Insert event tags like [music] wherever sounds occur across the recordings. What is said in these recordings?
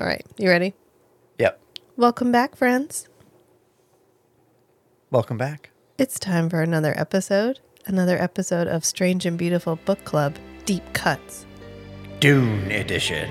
All right, you ready? Yep. Welcome back, friends. Welcome back. It's time for another episode, another episode of Strange and Beautiful Book Club Deep Cuts. Dune edition.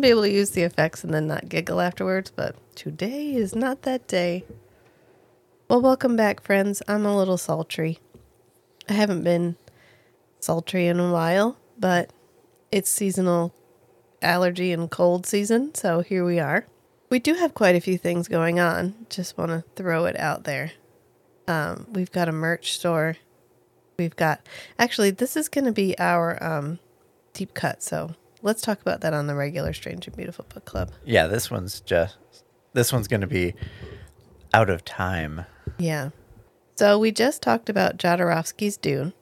Be able to use the effects and then not giggle afterwards, but today is not that day. Well, welcome back, friends. I'm a little sultry. I haven't been sultry in a while, but it's seasonal allergy and cold season, so here we are. We do have quite a few things going on. Just want to throw it out there. Um, we've got a merch store. We've got actually this is going to be our um, deep cut, so let's talk about that on the regular Strange and Beautiful Book Club. Yeah, this one's just this one's going to be out of time. Yeah. So we just talked about Jodorowsky's Dune,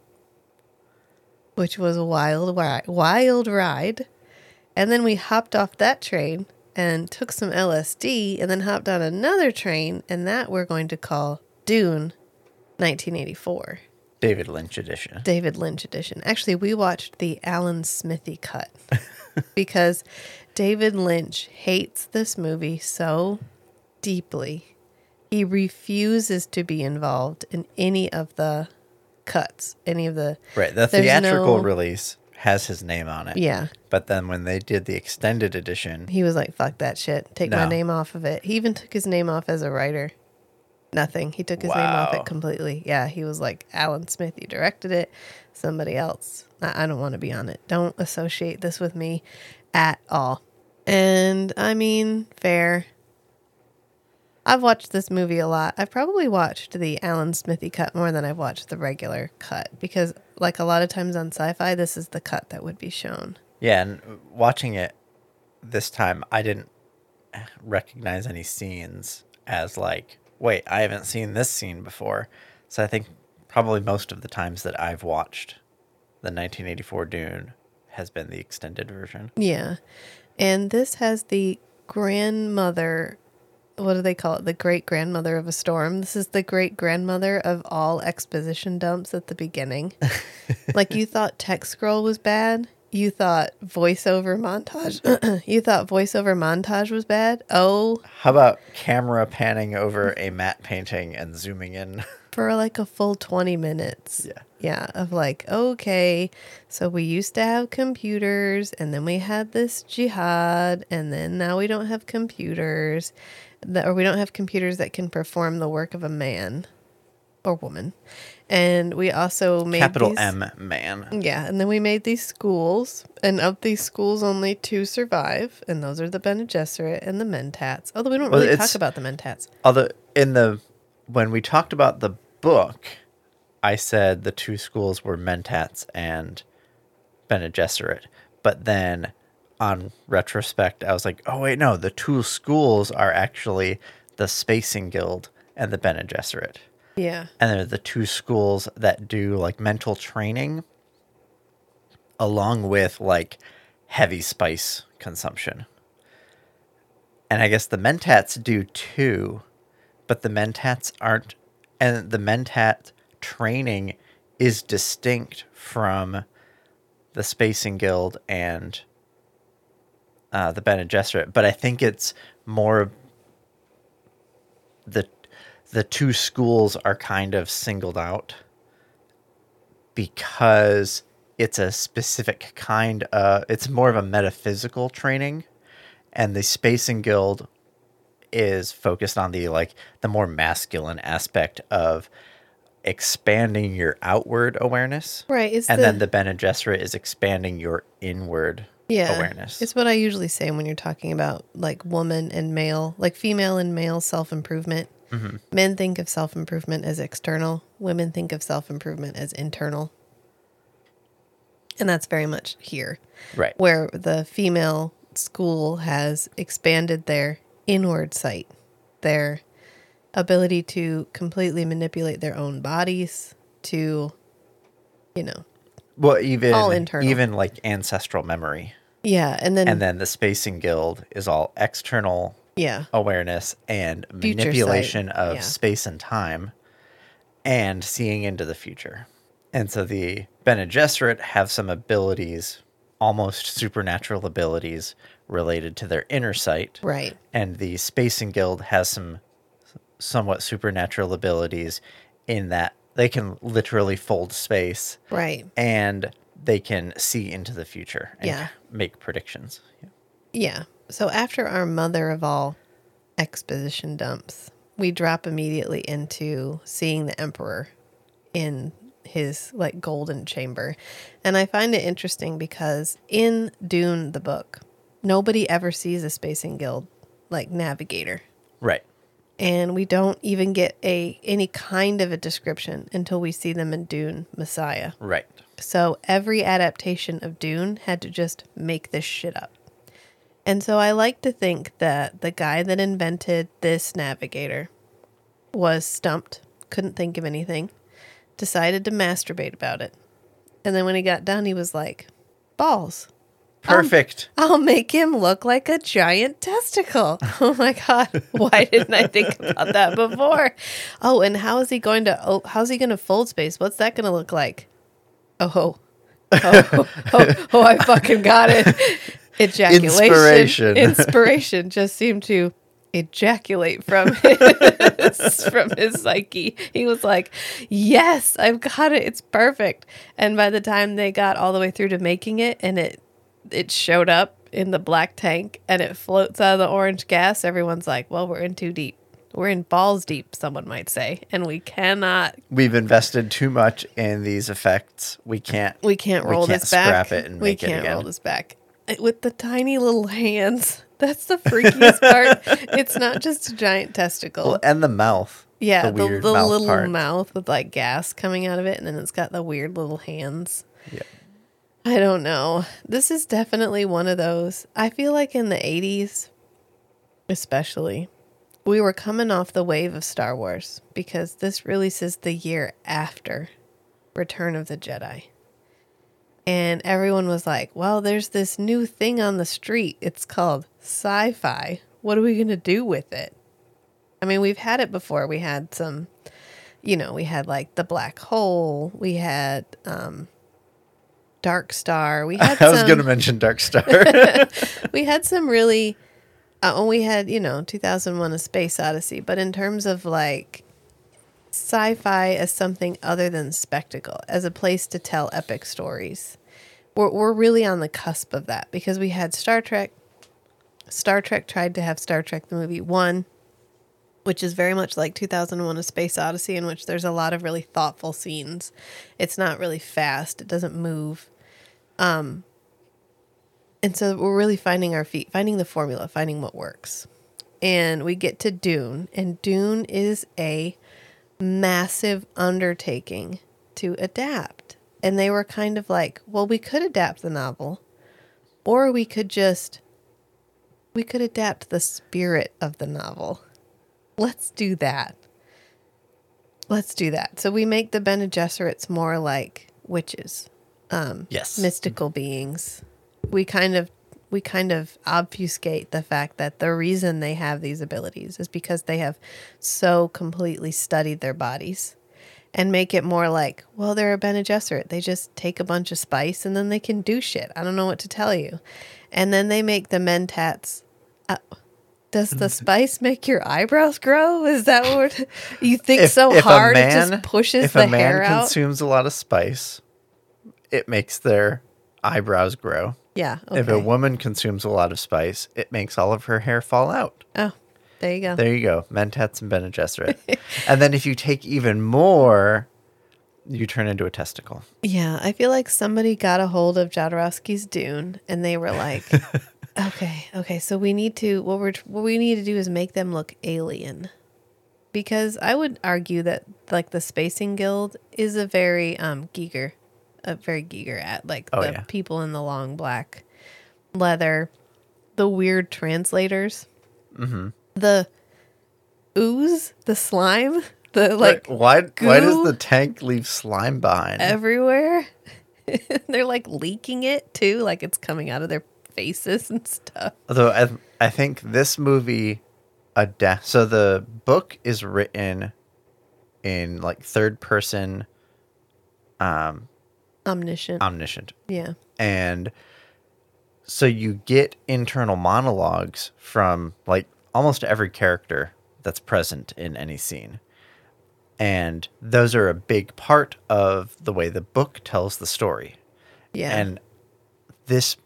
which was a wild, wi- wild ride, and then we hopped off that train and took some LSD, and then hopped on another train, and that we're going to call Dune, 1984. David Lynch edition. David Lynch edition. Actually, we watched the Alan Smithee cut [laughs] because David Lynch hates this movie so deeply. He refuses to be involved in any of the cuts, any of the Right. The theatrical no- release has his name on it. yeah. But then when they did the extended edition, He was like, "Fuck that shit. Take my name off of it." He even took his name off as a writer. Nothing. He took his name off it completely. Yeah, he was like Alan Smith. You directed it. Somebody else. I, I don't want to be on it. Don't associate this with me at all. And I mean, fair. I've watched this movie a lot. I've probably watched the Alan Smithee cut more than I've watched the regular cut because, like a lot of times on sci-fi, this is the cut that would be shown. yeah, and watching it this time, I didn't recognize any scenes as like, wait, I haven't seen this scene before. So I think probably most of the times that I've watched the 1984 Dune has been the extended version. Yeah. And this has the grandmother, what do they call it? The great grandmother of a storm. This is the great grandmother of all exposition dumps at the beginning. [laughs] like you thought text scroll was bad. You thought voiceover montage. [clears throat] you thought voiceover montage was bad. Oh, How about camera panning over a matte painting and zooming in? [laughs] for like a full 20 minutes. Yeah. Yeah. Of like, okay, so we used to have computers and then we had this jihad and then now we don't have computers that, or we don't have computers that can perform the work of a man or woman. And we also made Capital these- M man. Yeah, and then we made these schools, and of these schools, only two survive, and those are the Bene Gesserit and the Mentats. Although we don't Well, really talk about the Mentats. Although in the when we talked about the book, I said the two schools were Mentats and Bene Gesserit. But then on retrospect, I was like, oh wait, no, the two schools are actually the Spacing Guild and the Bene Gesserit. Yeah. And they're the two schools that do like mental training along with like heavy spice consumption. And I guess the mentats do too, but the mentats aren't and the mentat training is distinct from the Spacing Guild and uh, the Bene Gesserit, but I think it's more the the two schools are kind of singled out because it's a specific kind of it's more of a metaphysical training and the spacing guild is focused on the like the more masculine aspect of expanding your outward awareness Right. And the, then the Bene Gesserit is expanding your inward yeah. awareness. It's what I usually say when you're talking about like woman and male, like female and male self improvement. Mm-hmm. Men think of self improvement as external, women think of self improvement as internal. And that's very much here, right. where the female school has expanded their inward sight, their ability to completely manipulate their own bodies, to, you know, Well, even All internal. even like ancestral memory, yeah. And then, and then the Spacing Guild is all external yeah. awareness and Future manipulation sight, of yeah. space and time, and seeing into the future. And so the Bene Gesserit have some abilities, almost supernatural abilities, related to their inner sight. Right. and the Spacing Guild has some somewhat supernatural abilities in that they can literally fold space Right. and they can see into the future and Yeah. make predictions. Yeah. Yeah. So after our mother of all exposition dumps, we drop immediately into seeing the emperor in his like golden chamber. And I find it interesting because in Dune the book, nobody ever sees a spacing guild like navigator. Right. And we don't even get a any kind of a description until we see them in Dune Messiah. Right. So every adaptation of Dune had to just make this shit up. And so I like to think that the guy that invented this navigator was stumped, couldn't think of anything, decided to masturbate about it. And then when he got done, he was like, balls. Perfect. I'll make him look like a giant testicle. [laughs] Oh my god! [laughs] Why didn't I think about that before? Oh, and how is he going to? Oh, how's he going to fold space? What's that going to look like? Oh, oh, oh, oh, oh, I fucking got it. [laughs] Ejaculation, Inspiration. [laughs] inspiration just seemed to ejaculate from [laughs] his, from his psyche. He was like, "Yes, I've got it. It's perfect." And by the time they got all the way through to making it, and it it showed up in the black tank and it floats out of the orange gas, everyone's like, well, we're in too deep. We're in balls deep, someone might say, and we cannot We've invested too much in these effects. We can't. we can't We roll can't this back. scrap it and we make it can't again. roll this back. It- With the tiny little hands. [laughs] That's the freakiest part. [laughs] It's not just a giant testicle. Well, and the mouth. yeah, the, weird the mouth little part. mouth with like gas coming out of it, and then it's got the weird little hands. Yeah. I don't know. This is definitely one of those. I feel like in the 80s, especially, we were coming off the wave of Star Wars because this releases the year after Return of the Jedi. And everyone was like, well, there's this new thing on the street. It's called sci fi. What are we going to do with it? I mean, we've had it before. We had some, you know, we had like the black hole. We had um, Dark Star. We [laughs] had I was some, going to mention Dark Star. [laughs] [laughs] we had some really uh, oh, we had you know 2001 a space odyssey but in terms of like sci-fi as something other than spectacle as a place to tell epic stories. We're, we're really on the cusp of that because we had star trek. Star trek tried to have star trek the movie one which is very much like 2001 a space odyssey in which there's a lot of really thoughtful scenes. It's not really fast. It doesn't move. Um, and so we're really finding our feet, finding the formula, finding what works. And we get to Dune, and Dune is a massive undertaking to adapt. And they were kind of like, well, we could adapt the novel, or we could just we could adapt the spirit of the novel. Let's do that. Let's do that. So we make the Bene Gesserits more like witches um, yes. mystical beings. We kind of we kind of obfuscate the fact that the reason they have these abilities is because they have so completely studied their bodies and make it more like, well, they're a Bene Gesserit. They just take a bunch of spice and then they can do shit. I don't know what to tell you. And then they make the mentats. Uh, does the spice make your eyebrows grow? Is that what [laughs] you think so hard it just pushes if the city? If a man hair out? consumes a lot of spice, it makes their eyebrows grow. Yeah. Okay. If a woman consumes a lot of spice, it makes all of her hair fall out. oh, there you go. There you go, Mentats and Bene Gesserit. [laughs] and then if you take even more, you turn into a testicle. Yeah, I feel like somebody got a hold of Jodorowsky's Dune, and they were like, [laughs] "Okay, okay, so we need to what we're what we need to do is make them look alien." Because I would argue that like the Spacing Guild is a very um Giger, a very Giger at like Oh, the yeah. people in the long black leather, the weird translators, Mm-hmm. the ooze, the slime, [laughs] the like why? Why does the tank leave slime behind? everywhere. [laughs] They're like leaking it too, like it's coming out of their faces and stuff. Although I, I think this movie, adapt. So the book is written in like third person, um, Omniscient. omniscient, yeah. and so you get internal monologues from like almost every character that's present in any scene. And those are a big part of the way the book tells the story. Yeah. And this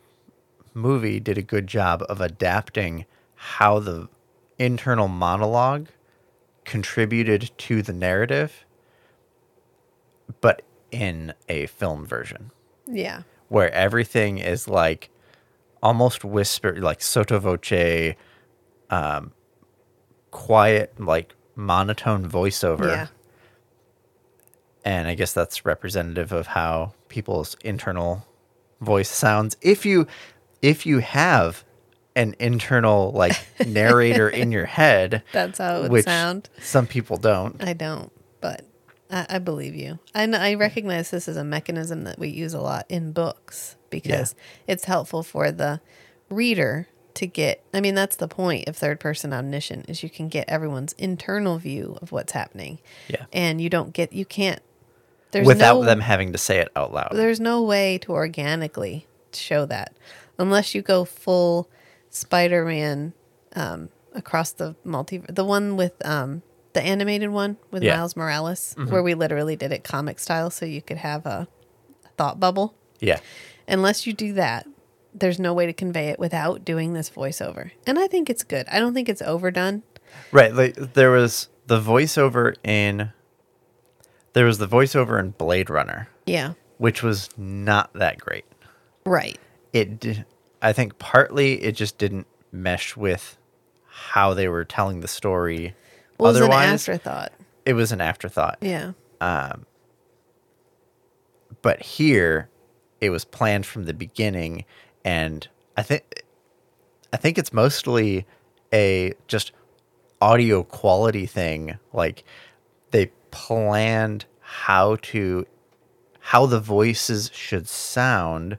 movie did a good job of adapting how the internal monologue contributed to the narrative, but in a film version yeah. where everything is like almost whisper, like sotto voce, um, quiet, like monotone voiceover Yeah. and I guess that's representative of how people's internal voice sounds. If you if you have an internal like [laughs] narrator in your head, That's how it would sound. some people don't. I don't, I, I believe you. And I recognize this as a mechanism that we use a lot in books because it's helpful for the reader to get. I mean, that's the point of third person omniscient is you can get everyone's internal view of what's happening. Yeah. and you don't get you can't. There's Without no, them having to say it out loud. there's no way to organically show that unless you go full Spider-Man um, across the multi the one with um, the animated one with Yeah. Miles Morales mm-hmm. where we literally did it comic style so you could have a thought bubble. Yeah. Unless you do that, there's no way to convey it without doing this voiceover. And I think it's good. I don't think it's overdone. Right. Like there was the voiceover in there was the voiceover in Blade Runner, Yeah. which was not that great. Right. It I think partly it just didn't mesh with how they were telling the story. Well, it was an Otherwise, afterthought. it was an afterthought. Yeah. Um, But here, it was planned from the beginning, and I think I think it's mostly a just audio quality thing. Like they planned how to how the voices should sound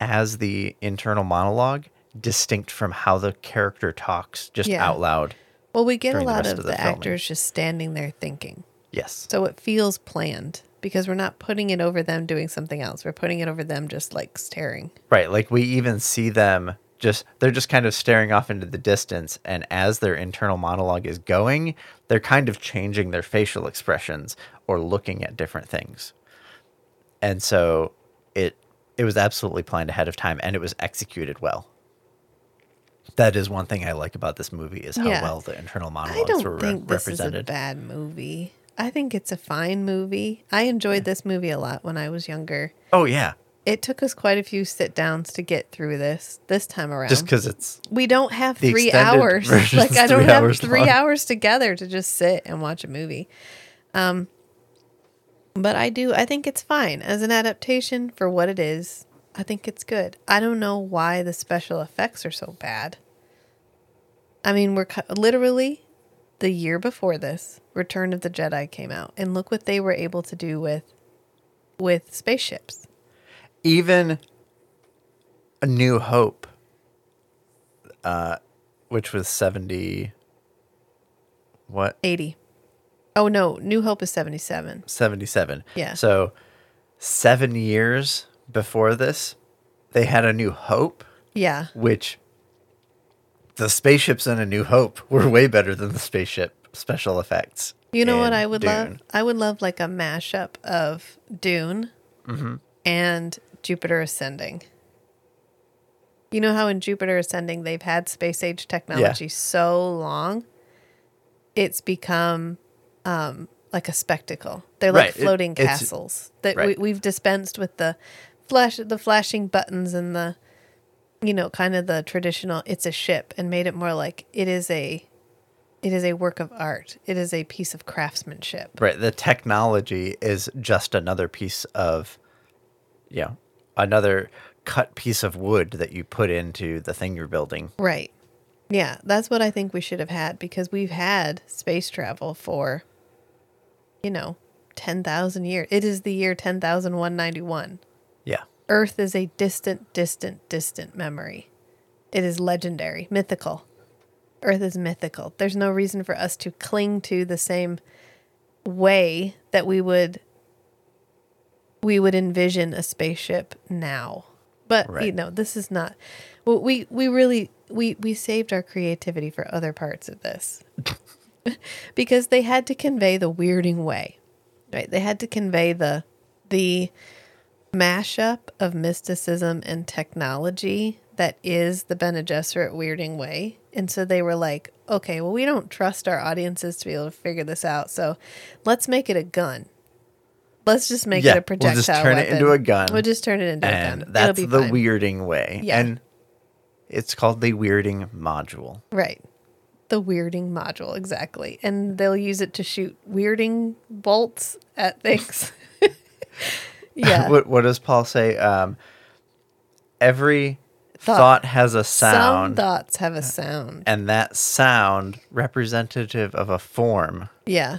as the internal monologue distinct from how the character talks just Yeah. out loud Well, we get a lot of, of the, the actors just standing there thinking. yes So it feels planned because we're not putting it over them doing something else. We're putting it over them just like staring. Right. Like we even see them just, they're just kind of staring off into the distance. And as their internal monologue is going, they're kind of changing their facial expressions or looking at different things. And so it, it was absolutely planned ahead of time and it was executed well. That is one thing I like about this movie is how Yeah. well the internal monologues were don't re- think this is a represented. bad movie. I think it's a fine movie. I enjoyed this movie a lot when I was younger. oh yeah, It took us quite a few sit downs to get through this this time around. just because it's we don't have three hours. [laughs] Like I don't have hours three long. hours together to just sit and watch a movie. Um, but I do. I think it's fine as an adaptation for what it is. I think it's good. I don't know why the special effects are so bad. I mean, we're cu- literally the year before this, Return of the Jedi came out, and look what they were able to do with with spaceships. even a new hope uh which was 70 what Eighty. Oh no, New Hope is seventy seven. 77 Yeah. so 7 years before this they had a new hope Yeah. which the spaceships in a new hope were way better than the spaceship special effects You know what I would love? I would love like a mashup of Dune Mm-hmm. and Jupiter Ascending. You know how in Jupiter Ascending they've had space age technology so long, it's become um, like a spectacle. They're like Right, it- floating it's- castles that right. we, we've dispensed with the flash, the flashing buttons and the, you know, kind of the traditional. It's a ship, and made it more like it is a, it is a work of art. It is a piece of craftsmanship. Right. The technology is just another piece of, you know, another cut piece of wood that you put into the thing you're building. Right. Yeah, that's what I think we should have had because we've had space travel for, you know, 10,000 years. It is the year 10,191. Earth is a distant, distant, distant memory. It is legendary, mythical. Earth is mythical. There's no reason for us to cling to the same way that we would we would envision a spaceship now. But you know, this is not well, we we really we we saved our creativity for other parts of this. [laughs] because they had to convey the weirding way. Right? They had to convey the the mashup of mysticism and technology that is the Bene Gesserit weirding way. And so they were like, okay, well, we don't trust our audiences to be able to figure this out. So let's make it a gun. Let's just make Yeah, it a projectile. we'll just turn it into a gun, We'll just turn it into a And gun. that's the fine. weirding way. Yeah. And it's called the weirding module. Right. The weirding module, exactly. And they'll use it to shoot weirding bolts at things. [laughs] yeah. [laughs] what, what does Paul say? Um, every Thought. thought, has a sound. Some thoughts have a sound. and that sound representative of a form. Yeah.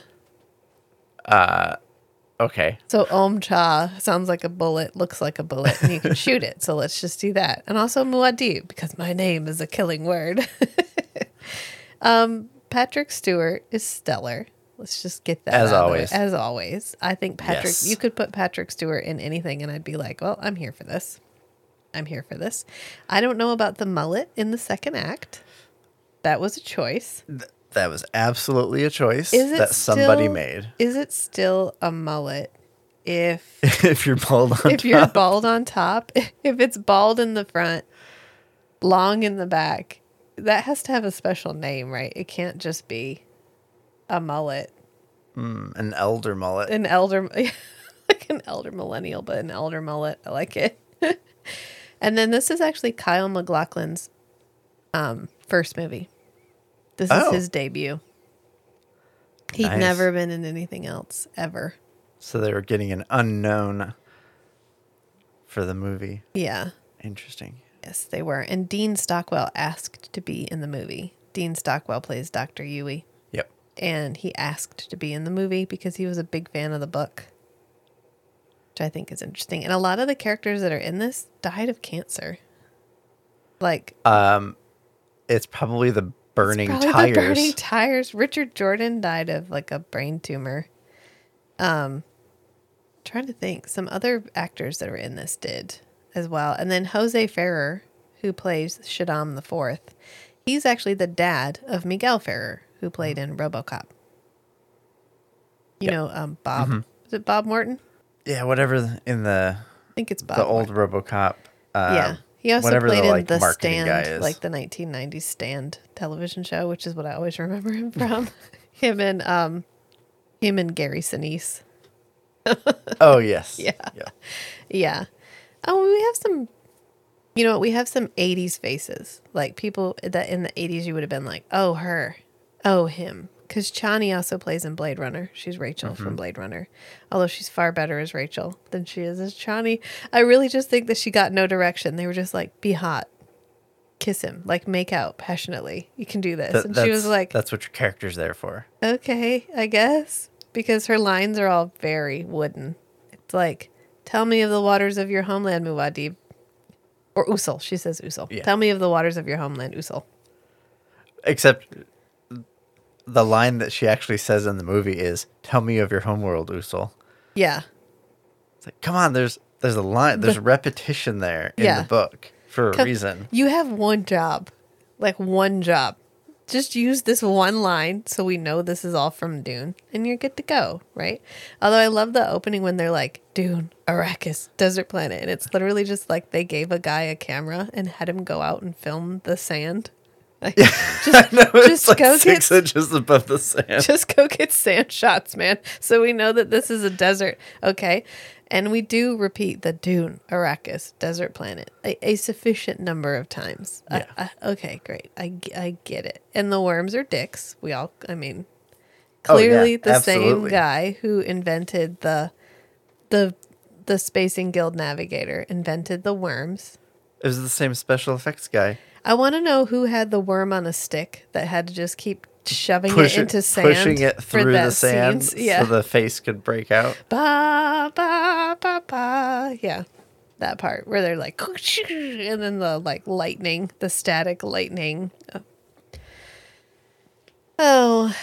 Okay. So Om Cha sounds like a bullet, looks like a bullet, and you can [laughs] shoot it. So let's just do that. And also Muad'Dib, because my name is a killing word. [laughs] um, Patrick Stewart is stellar. Let's just get that As out of the way. always. As always, I think Patrick. Yes. You could put Patrick Stewart in anything, and I'd be like, "Well, I'm here for this. I'm here for this." I don't know about the mullet in the second act. That was a choice. That was absolutely a choice Is it that somebody still- made. Is it still a mullet if [laughs] if you're bald on if you're bald on top, [laughs] if it's bald in the front, long in the back, that has to have a special name, right? It can't just be a mullet, an elder mullet. an elder, [laughs] like an elder millennial, but an elder mullet. I like it. [laughs] and then this is actually Kyle MacLachlan's um, first movie. This Oh. is his debut. He'd Nice. never been in anything else ever. So they were getting an unknown for the movie. Yeah. Interesting. Yes, they were. And Dean Stockwell asked to be in the movie. Dean Stockwell plays Dr. Yueh. And he asked to be in the movie because he was a big fan of the book, which I think is interesting. And a lot of the characters that are in this died of cancer. Like um, It's probably the burning probably tires. the burning tires. Richard Jordan died of like a brain tumor. Um, trying to think, some other actors that were in this did as well, and then Jose Ferrer, who plays Shaddam the Fourth, he's actually the dad of Miguel Ferrer, who played in RoboCop. You Yep. know, um, Bob. Mm-hmm. Is it Bob Morton? yeah, whatever in the I think it's Bob. the old RoboCop. Uh, yeah. He also played the, in like, the Stand, like the 1990s Stand television show, which is what I always [laughs] remember him from. [laughs] him and um, him and Gary Sinise. [laughs] Oh yes. Yeah. Yeah. Yeah. Oh, we have some. You know, what? we have some '80s faces, like people that in the '80s you would have been like, "Oh, her, oh, him," because Chani also plays in Blade Runner. She's Rachel Mm-hmm. from Blade Runner, although she's far better as Rachel than she is as Chani. I really just think that she got no direction. They were just like, "Be hot, kiss him, like make out passionately. You can do this," Th- and she was like, "That's what your character's there for." Okay, I guess. Because her lines are all very wooden. It's like, tell me of the waters of your homeland, Muad'Dib. Or Usul. She says Usul. Yeah. Tell me of the waters of your homeland, Usul. Except the line that she actually says in the movie is, "Tell me of your homeworld, Usul." Yeah. It's like, come on, there's there's a line, there's repetition there in Yeah. the book for a reason. You have one job. Like one job. Just use this one line so we know this is all from Dune and you're good to go, right? Although I love the opening when they're like, Dune, Arrakis, desert planet. And it's literally just like they gave a guy a camera and had him go out and film the sand. Like, [laughs] I just, know just like go six get inches above the sand. just go get sand shots, man. So we know that this is a desert. Okay. And we do repeat the dune, Arrakis, desert planet, a, a sufficient number of times. Yeah. I, okay, great. I, I get it. And the worms are dicks. We all, I mean, Oh, yeah, clearly the same guy who invented the, the, the Spacing Guild Navigator invented the worms. It was the same special effects guy. I want to know who had the worm on a stick that had to just keep shoving Push it into sand, pushing it through the sand scenes. Yeah. so the face could break out. ba ba ba ba. Yeah, that part where they're like, [laughs] and then the like lightning, the static lightning. Oh, Oh.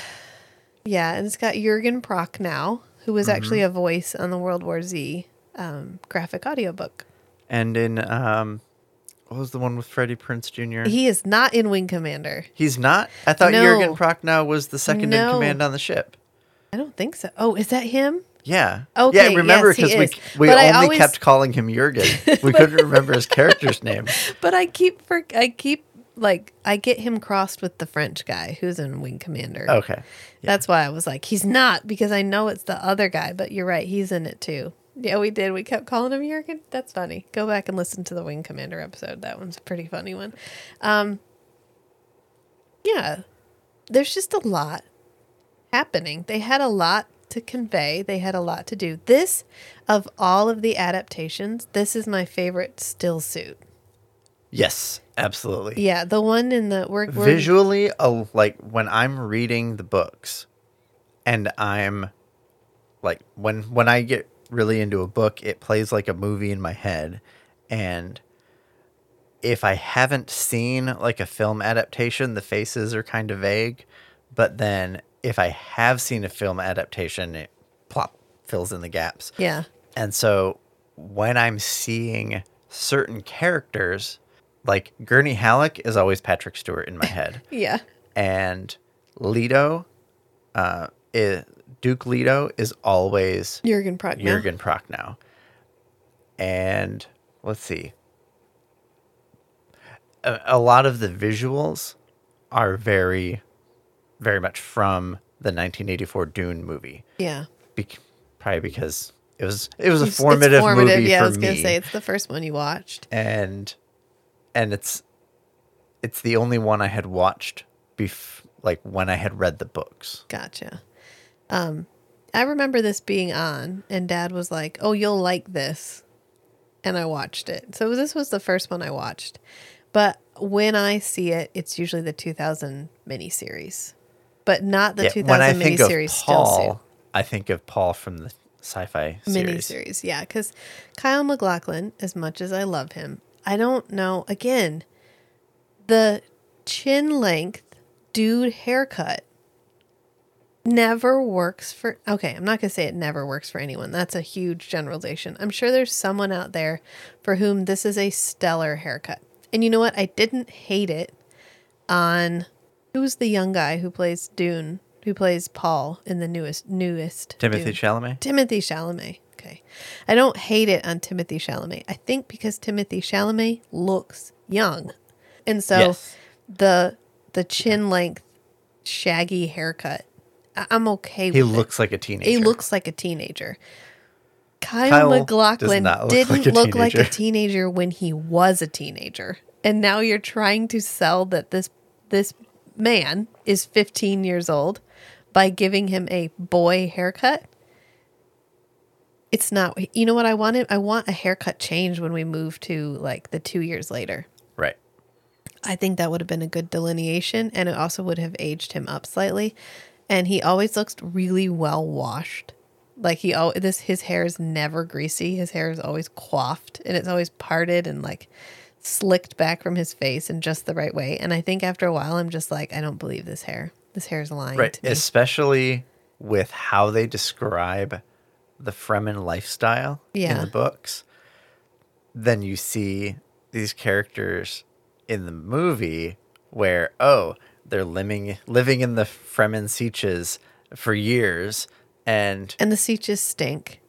yeah, and it's got Jurgen Prochnow, who was actually Mm-hmm. a voice on the World War Z um, graphic audiobook. And in um, what was the one with Freddie Prinze Jr.? He is not in Wing Commander. He's not. I thought No. Jurgen Prochnow was the second No. in command on the ship. I don't think so. Oh, is that him? Yeah. Okay, Yeah, remember yes, because we we But only always- kept calling him Jurgen. We [laughs] couldn't remember his character's name. [laughs] But I keep for I keep like I get him crossed with the French guy who's in Wing Commander. Okay. That's why I was like, he's not because I know it's the other guy, but you're right, he's in it too. Yeah, we did. We kept calling him Jurgen. That's funny. Go back and listen to the Wing Commander episode. That one's a pretty funny one. Um, yeah, there's just a lot happening. They had a lot to convey. They had a lot to do. This, of all of the adaptations, this is my favorite still suit. Yes, absolutely. Yeah, the one in the we're, we're Visually, uh, like when I'm reading the books, and I'm like when when I get really into a book, it plays like a movie in my head, and if I haven't seen like a film adaptation, the faces are kind of vague, but then if I have seen a film adaptation, it plop fills in the gaps. Yeah, And so when I'm seeing certain characters, like Gurney Halleck is always Patrick Stewart in my head, [laughs] yeah, and Leto, uh, i Duke Leto is always Jurgen Prochnow. Jurgen Prochnow. And let's see. A, a lot of the visuals are very, very much from the 1984 Dune movie. Yeah, Bec- probably because it was it was a It's- it's formative, movie Yeah, for I was me, gonna say it's the first one you watched. and and it's it's the only one I had watched bef- like when I had read the books. Gotcha. Um, I remember this being on, and Dad was like, "Oh, you'll like this," and I watched it. So this was the first one I watched. But when I see it, it's usually the 2000 miniseries, but not the Yeah, 2000 when I think of miniseries still Paul, I think of Paul from the sci-fi series. Miniseries, yeah. Because Kyle MacLachlan, as much as I love him, I don't know. Again, the chin length dude haircut never works for okay i'm not going to say it never works for anyone that's a huge generalization i'm sure there's someone out there for whom this is a stellar haircut and you know what i didn't hate it on who's the young guy who plays dune who plays paul in the newest newest Timothy Dune? Chalamet. Timothée Chalamet. Okay. I don't hate it on Timothée Chalamet. I think because Timothée Chalamet looks young. And so Yes. the the chin length shaggy haircut, I'm okay He with it. looks like a teenager. He looks like a teenager. Kyle, Kyle MacLachlan look didn't like look like a teenager. when he was a teenager. And now you're trying to sell that this this man is 15 years old by giving him a boy haircut. It's not you know what I wanted? I want a haircut change when we move to like the 2 years later. right. I think that would have been a good delineation and it also would have aged him up slightly. And he always looks really well washed. Like he al this his hair is never greasy. His hair is always coiffed and it's always parted and like slicked back from his face in just the right way. And I think after a while I'm just like I don't believe this hair. This hair is lying Right. Especially with how they describe the Fremen lifestyle in the books. Then you see these characters in the movie where, oh, they're living living in the Fremen Sietches for years and and the sietches stink.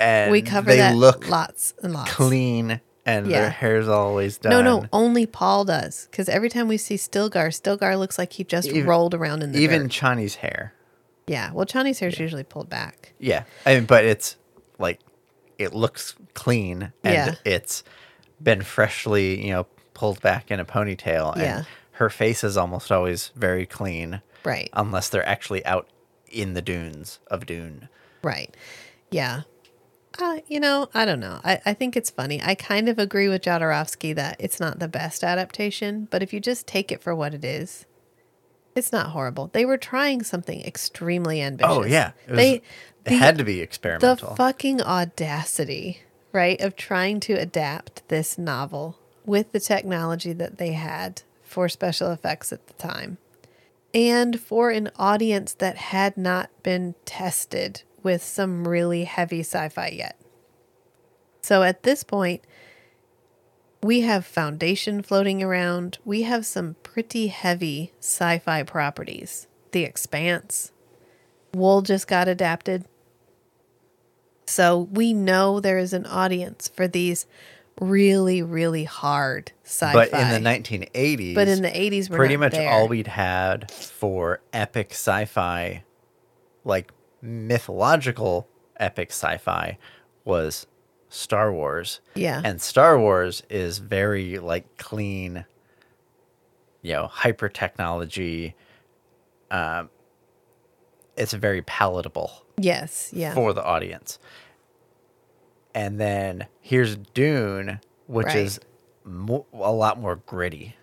and we cover they that look lots and lots. clean and Yeah. their hair's always done. No, no, only Paul does. Because every time we see Stilgar, Stilgar looks like he just Even- rolled around in the even dirt. Chani's hair. Yeah. Well, Chani's hair's usually pulled back. Yeah, I mean, but it's like it looks clean and Yeah. it's been freshly, you know, pulled back in a ponytail. And Yeah. Her face is almost always very clean, Right. unless they're actually out in the dunes of Dune. Right. Yeah. Uh, you know, I don't know. I, I think it's funny. I kind of agree with Jodorowsky that it's not the best adaptation, but if you just take it for what it is, it's not horrible. They were trying something extremely ambitious. Oh yeah, it, was, they it the, had to be experimental. the fucking audacity, right, of trying to adapt this novel with the technology that they had for special effects at the time and for an audience that had not been tested with some really heavy sci fi yet. So at this point, we have Foundation floating around. We have some pretty heavy sci fi properties. The Expanse. Wool just got adapted. So we know there is an audience for these really, really hard sci fi. but in the 1980s, But in the 80s, we're pretty much there. all we'd had for epic sci-fi, like mythological epic sci-fi, was Star Wars. Yeah. and Star Wars is very like clean, you know, hyper technology. Um, it's very palatable Yes. Yeah. for the audience. And then here's Dune, which Right. is mo- a lot more gritty.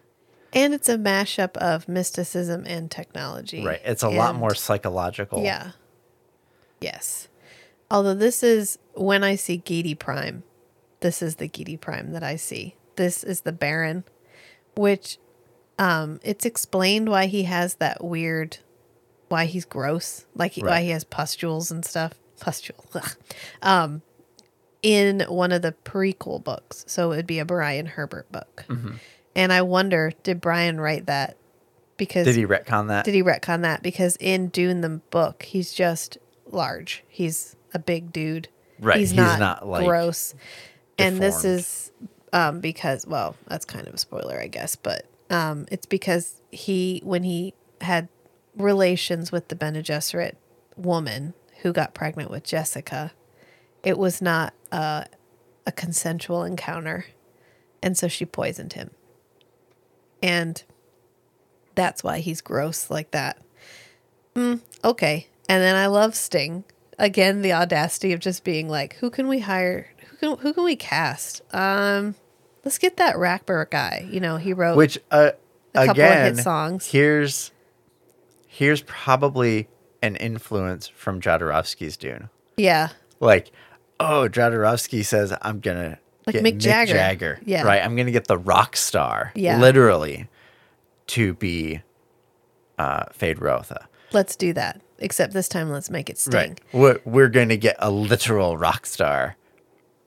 And it's a mashup of mysticism and technology. Right. It's a lot more psychological. Yeah. Yes. Although this is when I see Giedi Prime, this is the Giedi Prime that I see. This is the Baron, which um it's explained why he has that weird why he's gross, like he, why he has pustules and stuff. Pustule. [laughs] Um in one of the prequel books. So it would be a Brian Herbert book. Mm-hmm. And I wonder, did Brian write that because Did he retcon that? did he retcon that? Because in Dune the book, he's just large. He's a big dude. Right, He's, he's not, not, like, gross. And this is um, because, well, that's kind of a spoiler, I guess, but um, it's because he, when he had relations with the Bene Gesserit woman who got pregnant with Jessica, it was not uh, a consensual encounter. And so she poisoned him. And that's why he's gross like that. Mm, okay. And then I love Sting. Again, the audacity of just being like, who can we hire? Who can who can we cast? Um, let's get that Rackber guy. You know, he wrote Which uh, a couple of again, hit songs. here's here's probably an influence from Jodorowsky's Dune. yeah, Like, oh, Jodorowsky says I'm gonna Like get Mick Mick Jagger. Jagger. Yeah. right. I'm gonna get the rock star, Yeah. literally, to be uh, Feyd-Rautha. let's do that. Except this time, let's make it Sting. Right. We're, we're going to get a literal rock star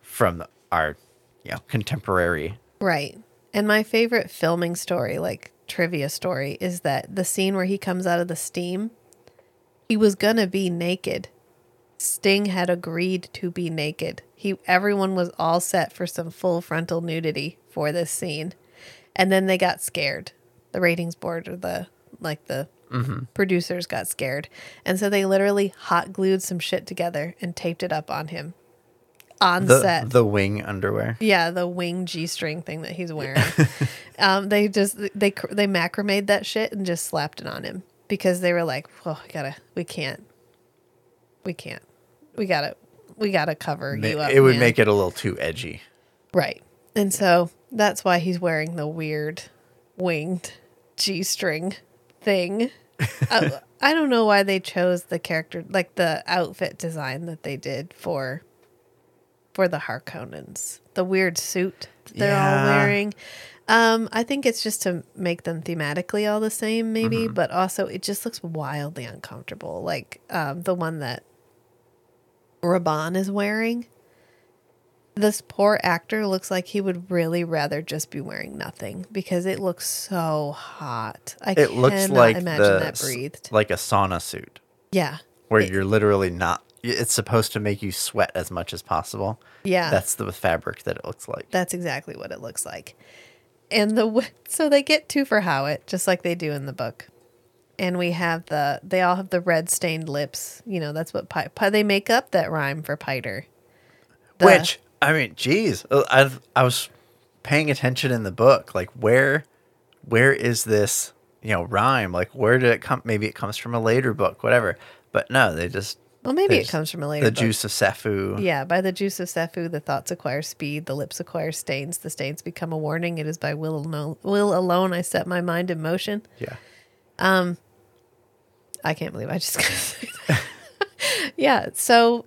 from our, you know, contemporary. Right. And my favorite filming story, like trivia story, is that the scene where he comes out of the steam, he was gonna be naked. Sting had agreed to be naked. He everyone was all set for some full frontal nudity for this scene. And then they got scared. The ratings board or the like the producers got scared. And so they literally hot glued some shit together and taped it up on him. On The, set. the wing underwear. Yeah, the wing G string thing that he's wearing. [laughs] um, they just they they macrameed that shit and just slapped it on him because they were like, "Well, we gotta, we can't, we can't, we gotta, we gotta cover you up." It would man." make it a little too edgy. right, and so that's why he's wearing the weird winged G string thing. [laughs] I, I don't know why they chose the character like the outfit design that they did for for the Harkonnens. The weird suit that they're all wearing. Um, I think it's just to make them thematically all the same, maybe, Mm-hmm. but also it just looks wildly uncomfortable. Like um, the one that Rabban is wearing. This poor actor looks like he would really rather just be wearing nothing because it looks so hot. I It looks like imagine the, that breathed. like a sauna suit Yeah, where It- you're literally not it's supposed to make you sweat as much as possible. Yeah. That's the fabric that it looks like. That's exactly what it looks like. And the [laughs] so they get Thufir Hawat, just like they do in the book. And we have the they all have the red stained lips. You know, that's what Pi- Pi- they make up that rhyme for Piter. The- Which I mean, geez, uh, I I was paying attention in the book, like where where is this you know rhyme? Like where did it come? Maybe it comes from a later book, whatever. But no, they just well, maybe it comes from a later the book. juice of sapho. Yeah, by the juice of sapho, the thoughts acquire speed, the lips acquire stains, the stains become a warning. It is by will alone, will alone I set my mind in motion. yeah. Um, I can't believe I just [laughs] got to say that. [laughs] yeah, so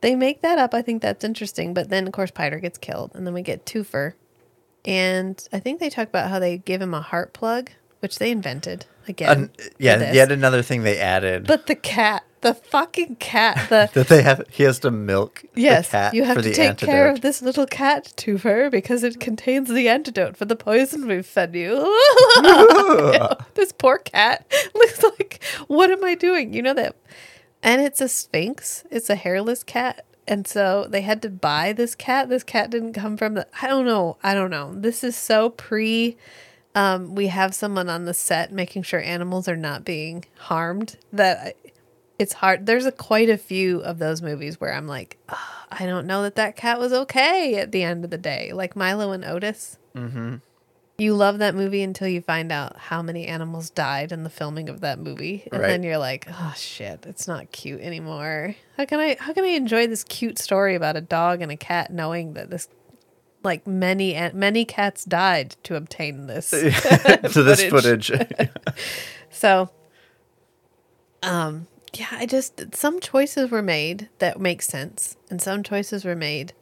they make that up. I think that's interesting. But then, of course, Piter gets killed, and then we get Thufir. And I think they talk about how they give him a heart plug, which they invented again. Yeah, yet another thing they added But the cat, the fucking cat, the [laughs] that they have. He has to milk Yes, you have for to take care of this little cat, Thufir, because it contains the antidote for the poison we've fed you. [laughs] this poor cat looks like, what am I doing? You know that? And it's a sphinx. It's a hairless cat. And so they had to buy this cat. This cat didn't come from the. I don't know. I don't know. This is so pre. Um, we have someone on the set making sure animals are not being harmed that it's hard. There's a quite a few of those movies where I'm like, "Ah, I don't know that that cat was okay at the end of the day. Like Milo and Otis. Mm-hmm. You love that movie until you find out how many animals died in the filming of that movie, and then you're like, oh shit, it's not cute anymore. How can I? How can I enjoy this cute story about a dog and a cat, knowing that this, like many an- many cats died to obtain this? [laughs] [laughs] to this footage. [laughs] So, um, yeah, I just some choices were made that make sense, and some choices were made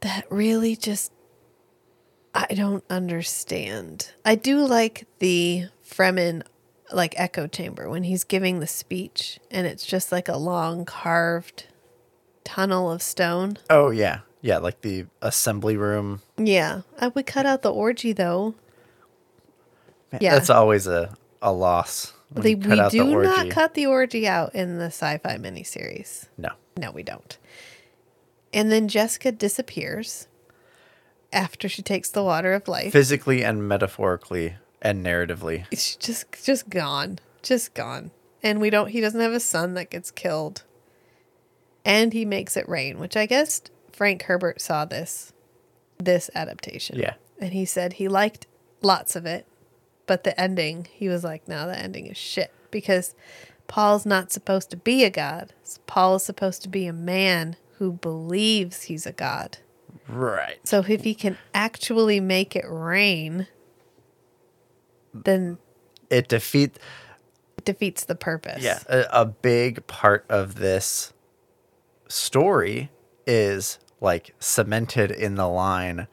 that really just I don't understand. I do like the Fremen like echo chamber when he's giving the speech, and it's just like a long carved tunnel of stone. oh yeah, yeah, like the assembly room. Yeah, I would cut out the orgy though. Man, Yeah. that's always a a loss. They, we do not cut the orgy out in the sci-fi miniseries. No, No, we don't. And then Jessica disappears after she takes the water of life. physically and metaphorically and narratively. She's just just gone. Just gone. And we don't he doesn't have a son that gets killed. And he makes it rain, which I guess Frank Herbert saw this this adaptation. Yeah. And he said he liked lots of it, but the ending, he was like, "No, the ending is shit because Paul's not supposed to be a god. Paul is supposed to be a man who believes he's a god." Right. So if he can actually make it rain, then It defeat it defeats the purpose. yeah, a, a big part of this story is like cemented in the line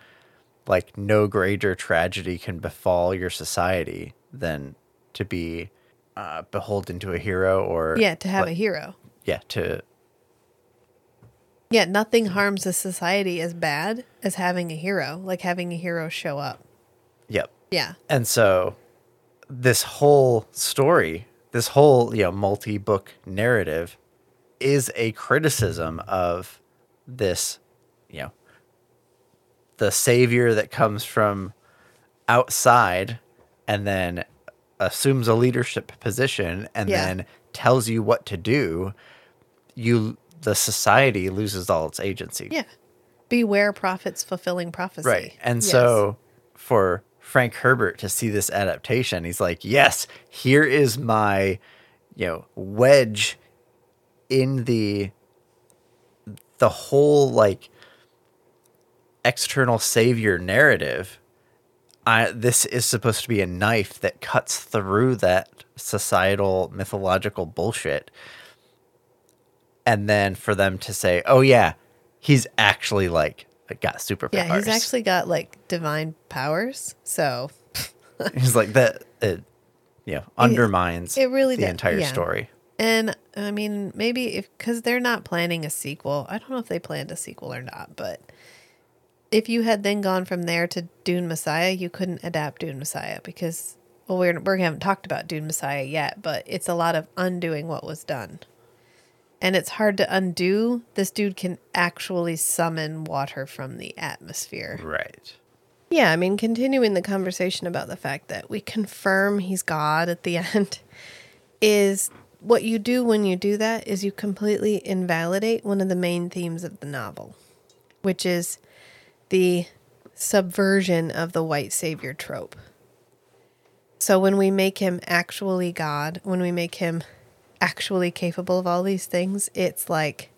like no greater tragedy can befall your society than to be uh, beholden to a hero or Yeah, to have a hero. yeah to Yeah, nothing harms a society as bad as having a hero, like having a hero show up. yep Yeah. And so this whole story, this whole, you know, multi-book narrative is a criticism of this, you know, the savior that comes from outside and then assumes a leadership position and Yeah. then tells you what to do, you the society loses all its agency. Yeah. Beware prophets fulfilling prophecy. Right. And Yes. so for Frank Herbert to see this adaptation, he's like, "Yes, here is my, you know, wedge in the the whole like external savior narrative. I this is supposed to be a knife that cuts through that societal mythological bullshit." And then for them to say, "Oh yeah, he's actually like got superpowers." Yeah, he's actually got like divine powers. So [laughs] He's like that. It, you know, undermines it really the does, entire yeah. story. And I mean, maybe if because they're not planning a sequel. I don't know if they planned a sequel or not, but if you had then gone from there to Dune Messiah, you couldn't adapt Dune Messiah because well, we're we haven't talked about Dune Messiah yet, but it's a lot of undoing what was done. and it's hard to undo. This dude can actually summon water from the atmosphere. Right. Yeah, I mean, continuing the conversation about the fact that we confirm he's God at the [laughs] end is what you do when you do that is you completely invalidate one of the main themes of the novel, which is the subversion of the white savior trope. So when we make him actually God, when we make him actually capable of all these things, it's like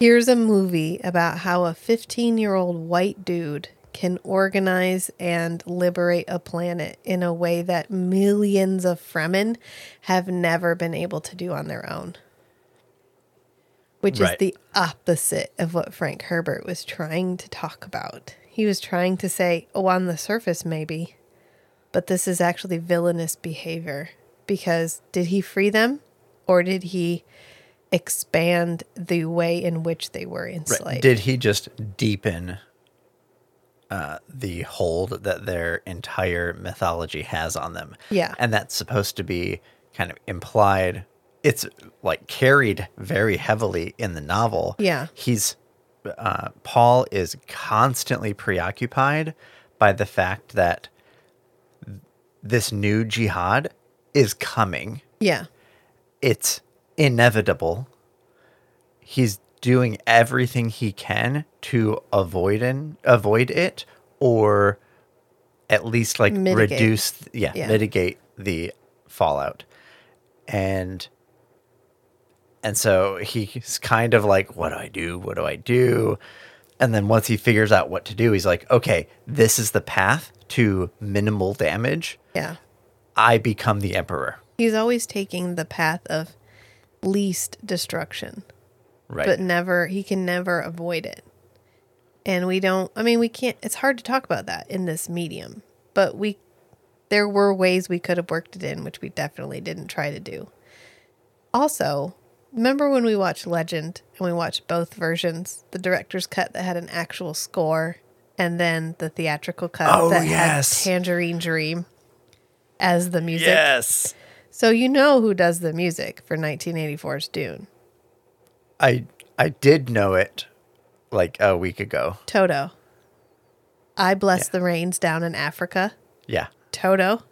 here's a movie about how a 15 year old white dude can organize and liberate a planet in a way that millions of Fremen have never been able to do on their own. Which Right. is the opposite of what Frank Herbert was trying to talk about. He was trying to say, oh, on the surface, maybe, but this is actually villainous behavior. Because did he free them or did he expand the way in which they were enslaved? Right. Did he just deepen uh, the hold that their entire mythology has on them? Yeah. And that's supposed to be kind of implied. It's like carried very heavily in the novel. Yeah. He's, uh, Paul is constantly preoccupied by the fact that this new jihad is coming yeah. it's inevitable. He's doing everything he can to avoid in, avoid it or at least like Mitigate. reduce yeah, Yeah. mitigate the fallout. And and so he's kind of like what do I do? What do I do? And then once he figures out what to do, he's like, okay, this is the path to minimal damage. Yeah. I become the emperor. He's always taking the path of least destruction, Right. but never, he can never avoid it. And we don't, I mean, we can't, it's hard to talk about that in this medium, but we, there were ways we could have worked it in, which we definitely didn't try to do. Also, remember when we watched Legend and we watched both versions the director's cut that had an actual score and then the theatrical cut Oh, that yes. had Tangerine Dream as the music? yes. So you know who does the music for 1984's Dune? I I did know it like a week ago. Toto. I bless the rains down in Africa. Yeah. Toto.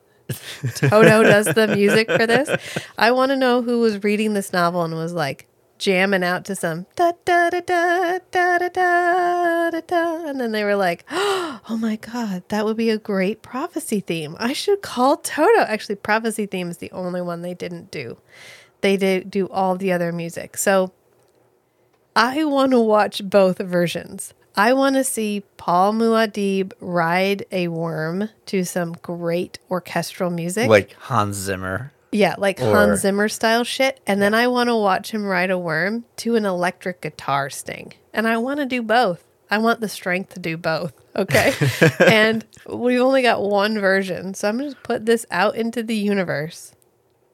Toto does the music for this. I want to know who was reading this novel and was like jamming out to some da da da da da da da da da, and then they were like, [gasps] "Oh my god, that would be a great prophecy theme. I should call Toto." Actually, prophecy theme is the only one they didn't do. They did do all the other music. So I want to watch both versions. I want to see Paul Muad'Dib ride a worm to some great orchestral music. Like Hans Zimmer. yeah, like or- Hans Zimmer style shit. And then I want to watch him ride a worm to an electric guitar sting. And I want to do both. I want the strength to do both. Okay. [laughs] and we've only got one version. So I'm going to put this out into the universe.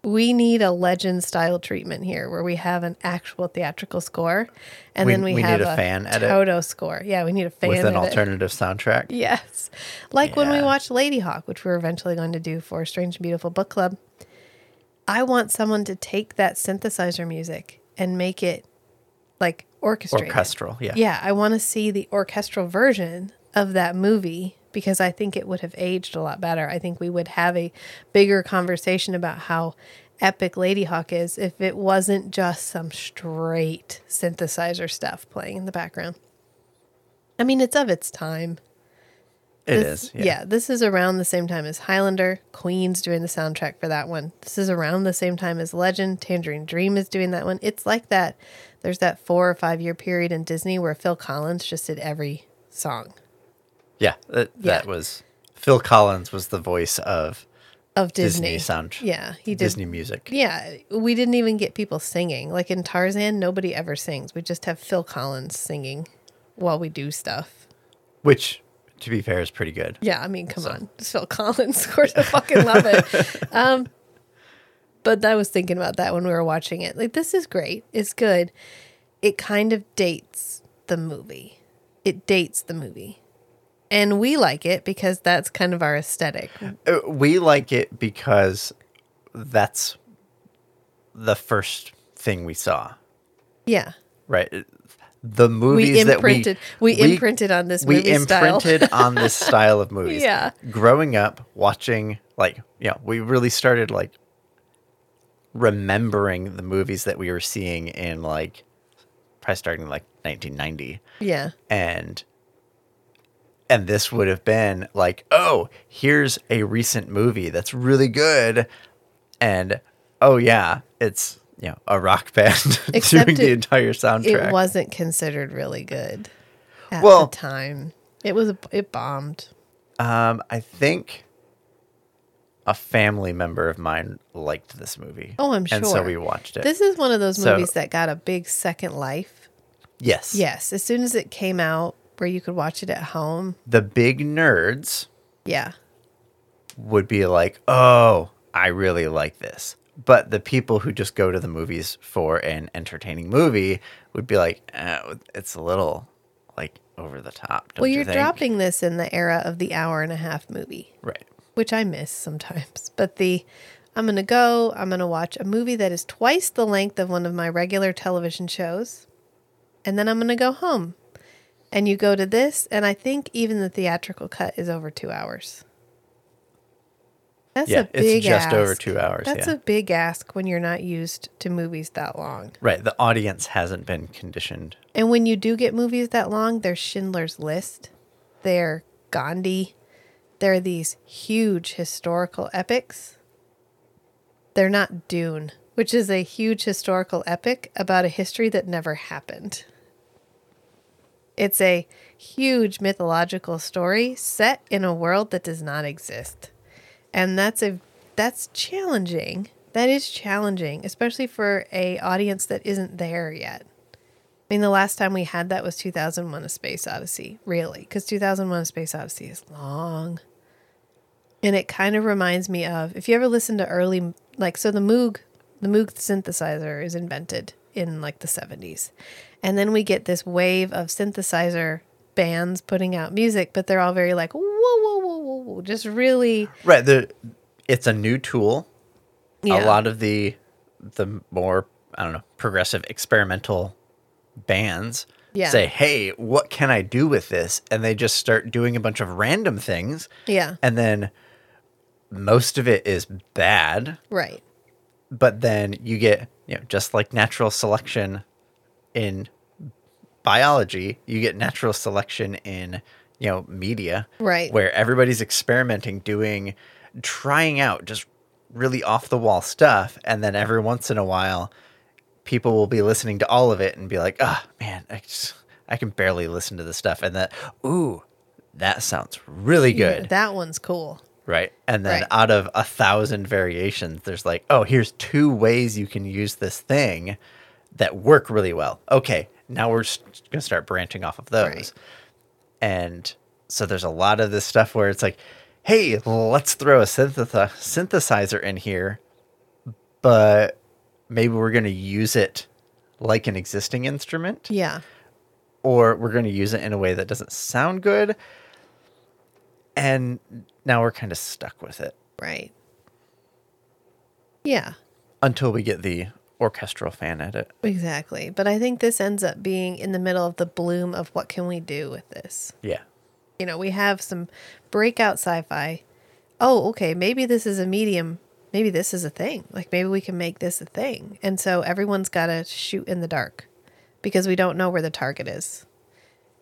We need a legend style treatment here where we have an actual theatrical score and We- then we, we have a fan edit? Toto score. Yeah, we need a fan with an edit. alternative soundtrack. Yes. Like when we Yeah. watched Ladyhawke, which we're eventually going to do for Strange and Beautiful Book Club. I want someone to take that synthesizer music and make it like orchestrated. Orchestral, yeah. Yeah, I want to see the orchestral version of that movie because I think it would have aged a lot better. I think we would have a bigger conversation about how epic Ladyhawke is if it wasn't just some straight synthesizer stuff playing in the background. I mean, it's of its time. It This- is. Yeah. this is around the same time as Highlander. Queen's doing the soundtrack for that one. This is around the same time as Legend. Tangerine Dream is doing that one. It's like that. There's that four or five year period in Disney where Phil Collins just did every song Yeah. That, Yeah. that was Phil Collins was the voice of of Disney. Disney sound. Yeah, he did. Disney music. Yeah, we didn't even get people singing. Like in Tarzan, nobody ever sings. We just have Phil Collins singing while we do stuff. Which to be fair is pretty good. Yeah, I mean, come on. It's [laughs] Phil Collins. Of course, I fucking love it. [laughs] Um, but I was thinking about that when we were watching it. Like, this is great. It's good. It kind of dates the movie. It dates the movie. And we like it because that's kind of our aesthetic. Uh, We like it because that's the first thing we saw, Yeah. right? The movies imprinted- that we imprinted on this movie we imprinted on this [laughs] style of movies. Yeah. Growing up, watching like you know, we really started like remembering the movies that we were seeing in like probably starting like 1990 Yeah. and and this would have been like oh here's a recent movie that's really good and oh yeah it's you know a rock [laughs] band [laughs] doing the entire soundtrack It wasn't considered really good at Well- the time. It was it bombed. um i think a family member of mine liked this movie Oh, I'm sure. and so we watched it This is one of those So- movies that got a big second life. yes Yes, as soon as it came out where you could watch it at home. the big nerds Yeah. would be like, "Oh, I really like this." But the people who just go to the movies for an entertaining movie would be like, eh, "It's a little like over the top." Don't Well, you you're think? dropping this in the era of the hour and a half movie, right. which I miss sometimes. [laughs] But the I'm going to go, I'm going to watch a movie that is twice the length of one of my regular television shows, and then I'm going to go home. And you go to this, and I think even the theatrical cut is over two hours. That's Yeah, a big it's just over ask. two hours, That's yeah. a big ask when you're not used to movies that long. Right. The audience hasn't been conditioned. And when you do get movies that long, there's Schindler's List, they're Gandhi, they're these huge historical epics. They're not Dune, which is a huge historical epic about a history that never happened. It's a huge mythological story set in a world that does not exist. And that's a that's challenging. That is challenging, especially for a audience that isn't there yet. I mean, the last time we had that was 2001 A Space Odyssey, really, because 2001 A Space Odyssey is long. And it kind of reminds me of if you ever listen to early, like, so the Moog, the Moog synthesizer is invented in like the 70s. And then we get this wave of synthesizer bands putting out music, but they're all very like, whoa, whoa, whoa, whoa, whoa, just really. Right. The it's a new tool. Yeah. A lot of the the more I don't know progressive experimental bands Yeah. say, "Hey, what can I do with this?" And they just start doing a bunch of random things. Yeah. and then most of it is bad Right. but then you get you know just like natural selection in biology you get natural selection in you know media Right. where everybody's experimenting doing trying out just really off the wall stuff and then every once in a while people will be listening to all of it and be like ah man I, just, I can barely listen to this stuff and that ooh that sounds really good That one's cool. Right. And then Right. out of a thousand variations, there's like, oh, here's two ways you can use this thing that work really well. Okay. Now we're going to start branching off of those. Right. And so there's a lot of this stuff where it's like, hey, let's throw a synthesi- synthesizer in here, but maybe we're going to use it like an existing instrument Yeah. or we're going to use it in a way that doesn't sound good. And now we're kind of stuck with it Right. Yeah. until we get the orchestral fan edit. Exactly. But I think this ends up being in the middle of the bloom of what can we do with this. Yeah. You know, we have some breakout sci-fi. Oh, okay, maybe this is a medium. Maybe this is a thing. Like maybe we can make this a thing. And so everyone's got to shoot in the dark because we don't know where the target is.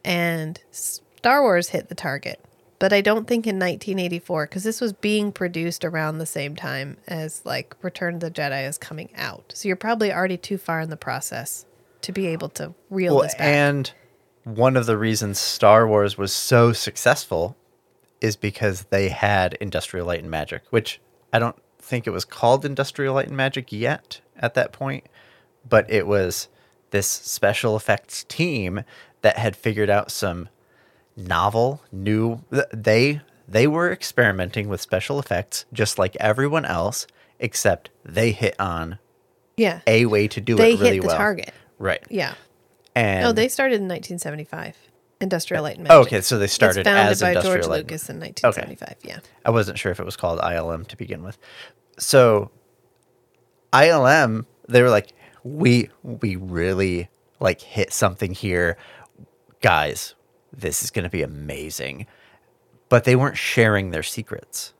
And Star Wars hit the target. But I don't think in 1984 cuz this was being produced around the same time as like Return of the Jedi is coming out. So you're probably already too far in the process to be able to reel Well, this back. and one of the reasons Star Wars was so successful is because they had Industrial Light and Magic, which I don't think it was called Industrial Light and Magic yet at that point, but it was this special effects team that had figured out some novel new they they were experimenting with special effects just like everyone else except they hit on yeah. a way to do They it really hit the well. target. Right. Yeah. And Oh, they started in 1975. Industrial Light and Magic. okay, so they started it's founded as by Industrial George Light. Lucas in 1975. Yeah. I wasn't sure if it was called ILM to begin with. So ILM, they were like, we we really like hit something here guys this is going to be amazing. But they weren't sharing their secrets.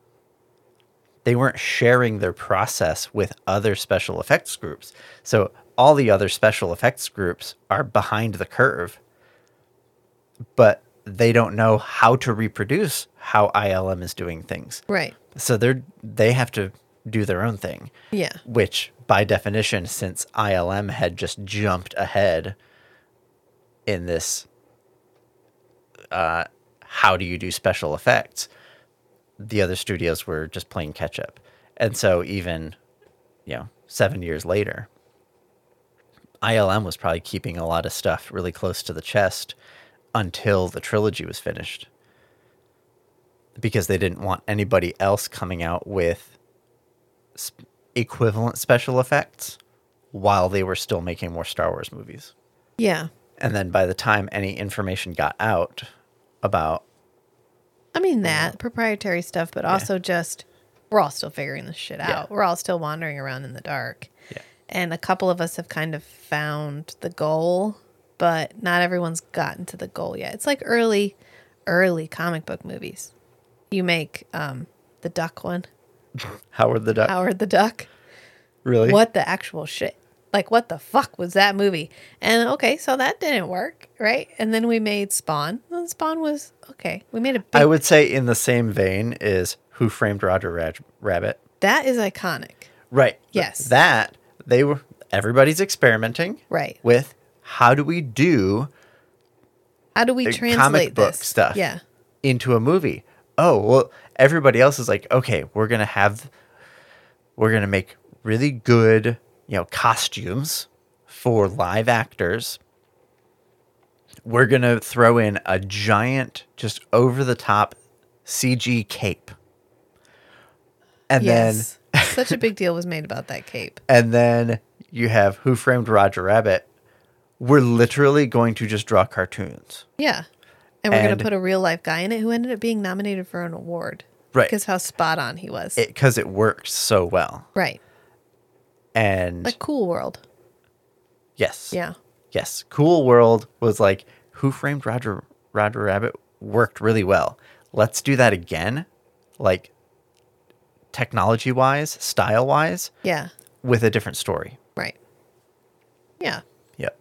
They weren't sharing their process with other special effects groups. So all the other special effects groups are behind the curve but they don't know how to reproduce how ILM is doing things. Right. so they're they have to do their own thing. Yeah. which by definition since ilm had just jumped ahead in this uh, how do you do special effects the other studios were just playing catch up and so even you know seven years later ilm was probably keeping a lot of stuff really close to the chest until the trilogy was finished because they didn't want anybody else coming out with sp- equivalent special effects while they were still making more Star Wars movies. Yeah. And then by the time any information got out about I mean that proprietary stuff, but also just we're all still figuring this shit out. Yeah. We're all still wandering around in the dark. Yeah. And a couple of us have kind of found the goal, but not everyone's gotten to the goal yet. It's like early, early comic book movies. You make um, the duck one, [laughs] Howard the Duck, Howard the Duck. really? What the actual shit? Like, what the fuck was that movie? And okay, so that didn't work, right? And then we made Spawn. And Spawn was okay. We made a big. I would say in the same vein is Who Framed Roger Rab- Rabbit. that is iconic, Right. Yes. That they were everybody's experimenting right? with how do we do How do we translate comic book this stuff Yeah, into a movie. Oh, well, everybody else is like, okay, we're going to have, we're going to make really good, you know, costumes for live actors. We're going to throw in a giant, just over the top CG cape. And yes. [laughs] Such a big deal was made about that cape. and then you have Who Framed Roger Rabbit. We're literally going to just draw cartoons. Yeah, and we're gonna put a real life guy in it who ended up being nominated for an award. Right. because how spot on he was. Because it, worked so well. right, And like Cool World. yes. Yeah, Yes, Cool World was like Who Framed Roger Roger Rabbit worked really well. Let's do that again, like technology wise, style wise, yeah, with a different story. right. Yeah, Yep.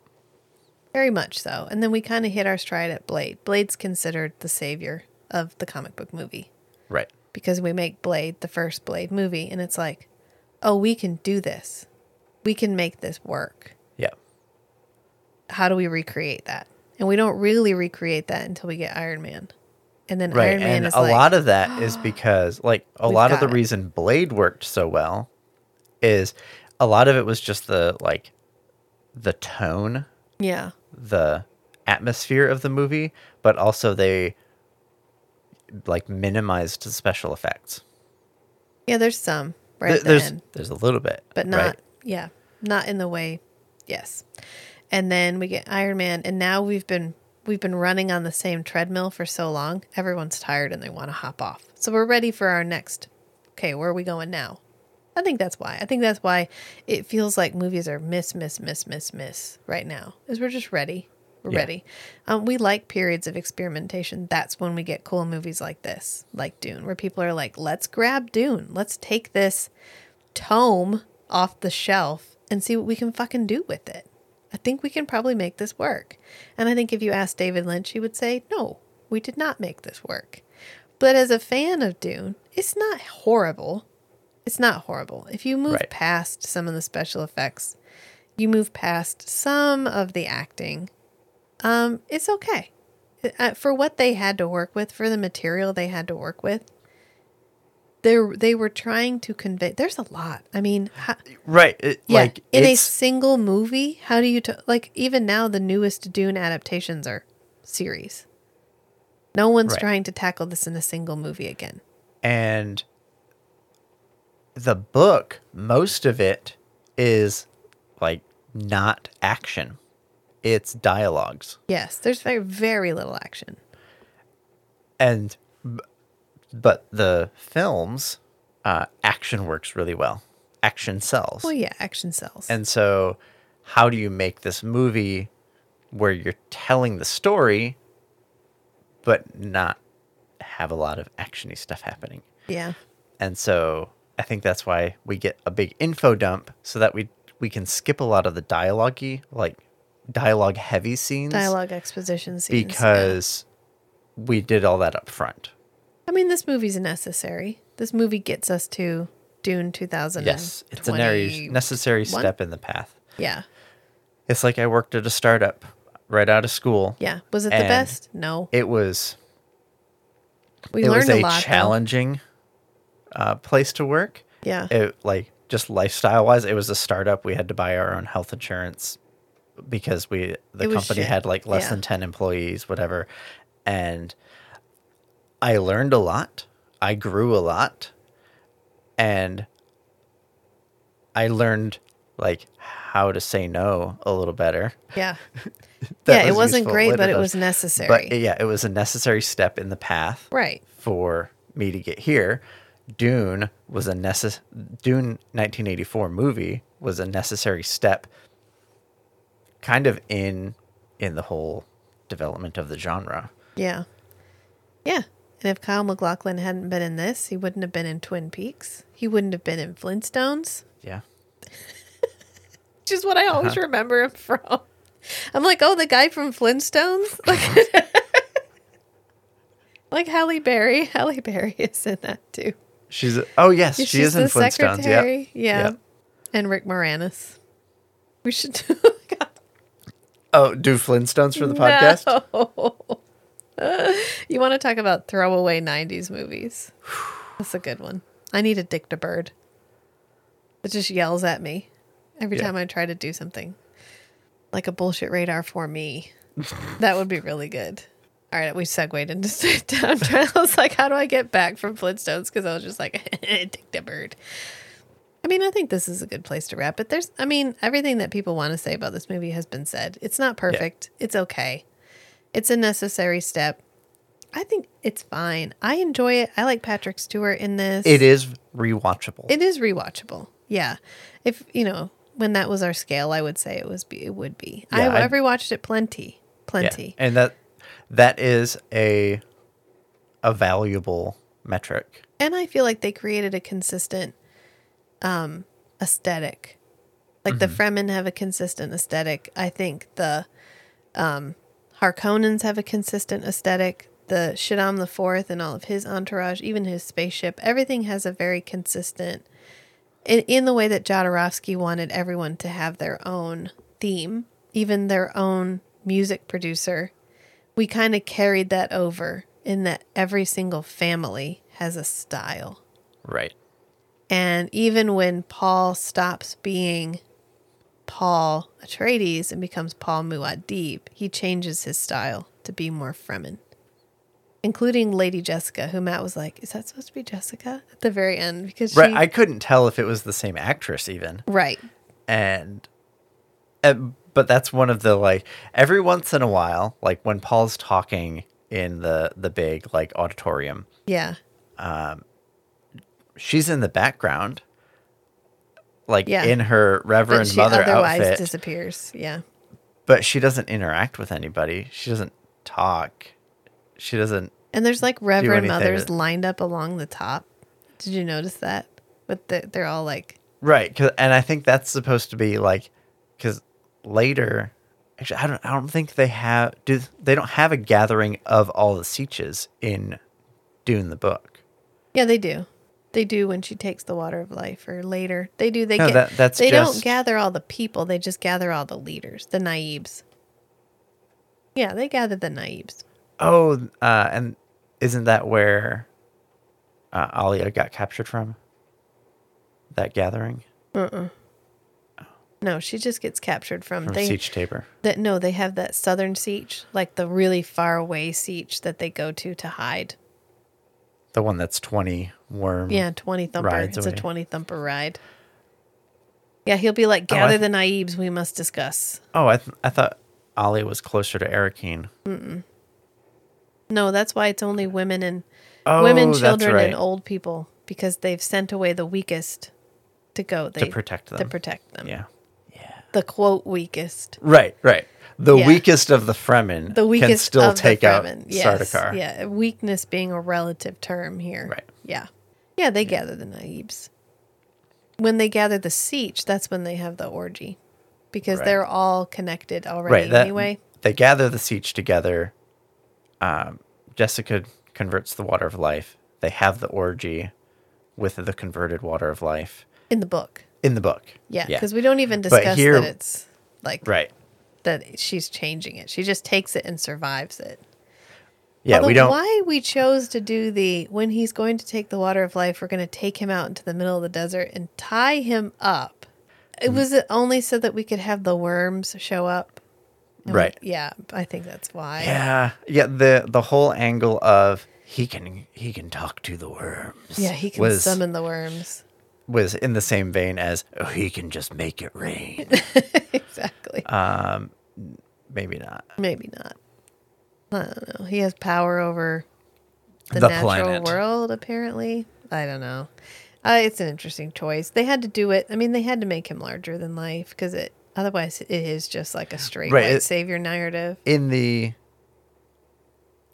very much so. And then we kind of hit our stride at Blade. Blade's considered the savior of the comic book movie Right. because we make Blade the first Blade movie, and it's like, oh, we can do this. We can make this work. Yeah. how do we recreate that? And we don't really recreate that until we get Iron Man. And then Right. Iron Man And is a like, lot of that is [gasps] because like a lot of the it. reason Blade worked so well is a lot of it was just the like the tone yeah, the atmosphere of the movie, but also they like minimized the special effects. yeah. There's some right There- at the there's end, there's a little bit, but not right? yeah, not in the way. Yes, and then we get Iron Man, and now we've been we've been running on the same treadmill for so long. Everyone's tired and they want to hop off. So we're ready for our next. Okay, where are we going now? I think that's why. I think that's why it feels like movies are miss, miss, miss, miss, miss right now. Is we're just ready. We're Yeah. ready. Um, we like periods of experimentation. That's when we get cool movies like this, like Dune, where people are like, "Let's grab Dune. Let's take this tome off the shelf and see what we can fucking do with it." I think we can probably make this work. And I think if you asked David Lynch, he would say, "No, we did not make this work." But as a fan of Dune, it's not horrible. It's not horrible. If you move Right. past some of the special effects, you move past some of the acting, um, it's okay. Uh, for what they had to work with, for the material they had to work with, they they were trying to convey. There's a lot. I mean, how, Right. It, yeah, Like in a single movie, how do you t- like? Even now, the newest Dune adaptations are series. No one's Right. trying to tackle this in a single movie again. and the book, most of it is like not action. It's dialogues. Yes, there's very very little action. And but the films uh action works really well. Action sells. Well, yeah, action sells. And so how do you make this movie where you're telling the story, but not have a lot of actiony stuff happening? Yeah. And so I think that's why we get a big info dump so that we we can skip a lot of the dialogue like dialogue heavy scenes Dialogue exposition scenes. yeah. because we did all that up front. I mean, this movie's necessary. This movie gets us to Dune 2000. Yes, it's a nary- necessary step in the path. Yeah. It's like I worked at a startup right out of school. Yeah. Was it the best? No. It was We it learned was a, lot. challenging uh, place to work. Yeah. It like just lifestyle wise, it was a startup. We had to buy our own health insurance because we the company shit. had like less Yeah. than ten employees, whatever. And I learned a lot. I grew a lot, and I learned like how to say no a little better. yeah. [laughs] Yeah. It was wasn't useful great, but it was necessary. But yeah, it was a necessary step in the path right. for me to get here. Dune was a necess- Dune 1984 movie was a necessary step kind of in in the whole development of the genre. Yeah. Yeah. And if Kyle MacLachlan hadn't been in this, he wouldn't have been in Twin Peaks. He wouldn't have been in Flintstones, Yeah. [laughs] which is what I always Uh-huh. remember him from. I'm like, oh, the guy from Flintstones? Like, [laughs] like Halle Berry. Halle Berry [laughs] is in that too. She's Oh yes, she She's is in the Flintstones. secretary. Yeah. Yeah. Yep. And Rick Moranis. We should Oh, do Flintstones for the podcast? no. [laughs] you want to talk about throwaway 90s movies? That's a good one. I need a Dictabird. It just yells at me every Yeah. time I try to do something. Like a bullshit radar for me. [laughs] that would be really good. All right, we segued into. [laughs] I'm. I was like, how do I get back from Flintstones? Because I was just like, Dictabird. I mean, I think this is a good place to wrap But There's, I mean, everything that people want to say about this movie has been said. It's not perfect. It's okay. It's a necessary step. I think it's fine. I enjoy it. I like Patrick Stewart in this. It is rewatchable. It is rewatchable. Yeah. If you know when that was our scale, I would say it was. Be, it would be. Yeah, I, I've rewatched it plenty, Yeah. plenty. And that that is a a valuable metric. and I feel like they created a consistent um aesthetic. Like the Fremen have a consistent aesthetic. I think the um Harkonnens have a consistent aesthetic. The Shaddam the Fourth and all of his entourage, even his spaceship, everything has a very consistent in, in the way that Jodorowsky wanted everyone to have their own theme, even their own music producer. We kind of carried that over in that every single family has a style. Right. And even when Paul stops being Paul Atreides and becomes Paul Muad'Dib, he changes his style to be more Fremen. Including Lady Jessica, who Matt was like, "Is that supposed to be Jessica?" At the very end, because she, Right. I couldn't tell if it was the same actress even. right, and uh, but that's one of the like every once in a while like when paul's talking in the the big like auditorium yeah, she's in the background like Yeah. in her reverend she mother otherwise outfit disappears. Yeah, but she doesn't interact with anybody she doesn't talk she doesn't and there's like Reverend mothers that- lined up along the top. Did you notice that? But the, they're all like, right 'cause- and i think that's supposed to be like because later actually i don't i don't think they have do they don't have a gathering of all the Sietches in dune the book Yeah, they do. They do when she takes the water of life, or later. They do. They No, get. that- that's they don't gather all the people. They just gather all the leaders, the naibs. Yeah, they gather the naibs. Oh, uh, and isn't that where uh, Alia got captured from? That gathering Uh-uh. Oh. No, she just gets captured from. from they Sietch Tabr. that no, they have that southern sietch, like the really far away sietch that they go to to hide. The one that's 20 worm. Yeah, twenty thumper. rides It's a twenty thumper ride. Yeah, he'll be like, Oh, gather th- the naibs. We must discuss. Oh, I, th- I thought Alia was closer to Arrakeen. No, that's why it's only women and Oh, women, children, right. and old people because they've sent away the weakest to go they, protect them. To protect them. Yeah. Yeah. The the quote weakest. Right, right. The Yeah. weakest of the Fremen The weakest can still of take the out Fremen. Yes. Sardaukar. Yeah, weakness being a relative term here. Right. Yeah. Yeah, they gather the Naibs. When they gather the Sietch, that's when they have the orgy. Because Right. they're all connected already Right. That, anyway. They gather the sietch together. Um, Jessica converts the water of life. They have the orgy with the converted water of life In the book. in the book. Yeah, because we don't even discuss here- that it's like Right. that she's changing it. She just takes it and survives it. Yeah, Although we don't. Why we chose to do the when he's going to take the water of life, we're going to take him out into the middle of the desert and tie him up. It was it only so that we could have the worms show up. And we- Right. yeah, I think that's why. Yeah, yeah. The the whole angle of he can he can talk to the worms. Yeah, he can was, summon the worms. was in the same vein as oh, he can just make it rain. [laughs] exactly. Um, Maybe not. Maybe not. I don't know. He has power over the, The natural planet. world, apparently. I don't know. Uh, it's an interesting choice. They had to do it. I mean, they had to make him larger than life because it otherwise it is just like a straight Right, white it- savior narrative. in the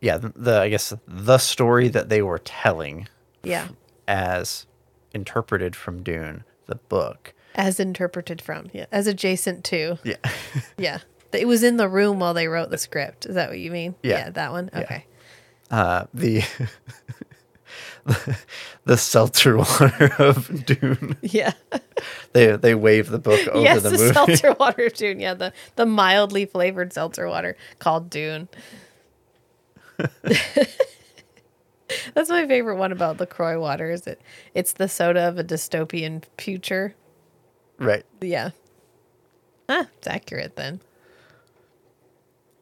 yeah the, the i guess the story that they were telling Yeah, as interpreted from dune the book as interpreted from yeah, as adjacent to yeah [laughs] yeah. It was in the room while they wrote the script. Is that what you mean? Yeah. that one. Yeah. Okay. uh the [laughs] the seltzer water [laughs] of dune Yeah. they they wave the book over yes, the the, movie seltzer [laughs] water of Dune. Yeah, the the mildly flavored seltzer water called Dune. That's my favorite one about LaCroix water is it it's the soda of a dystopian future. right Yeah. Ah, it's accurate then.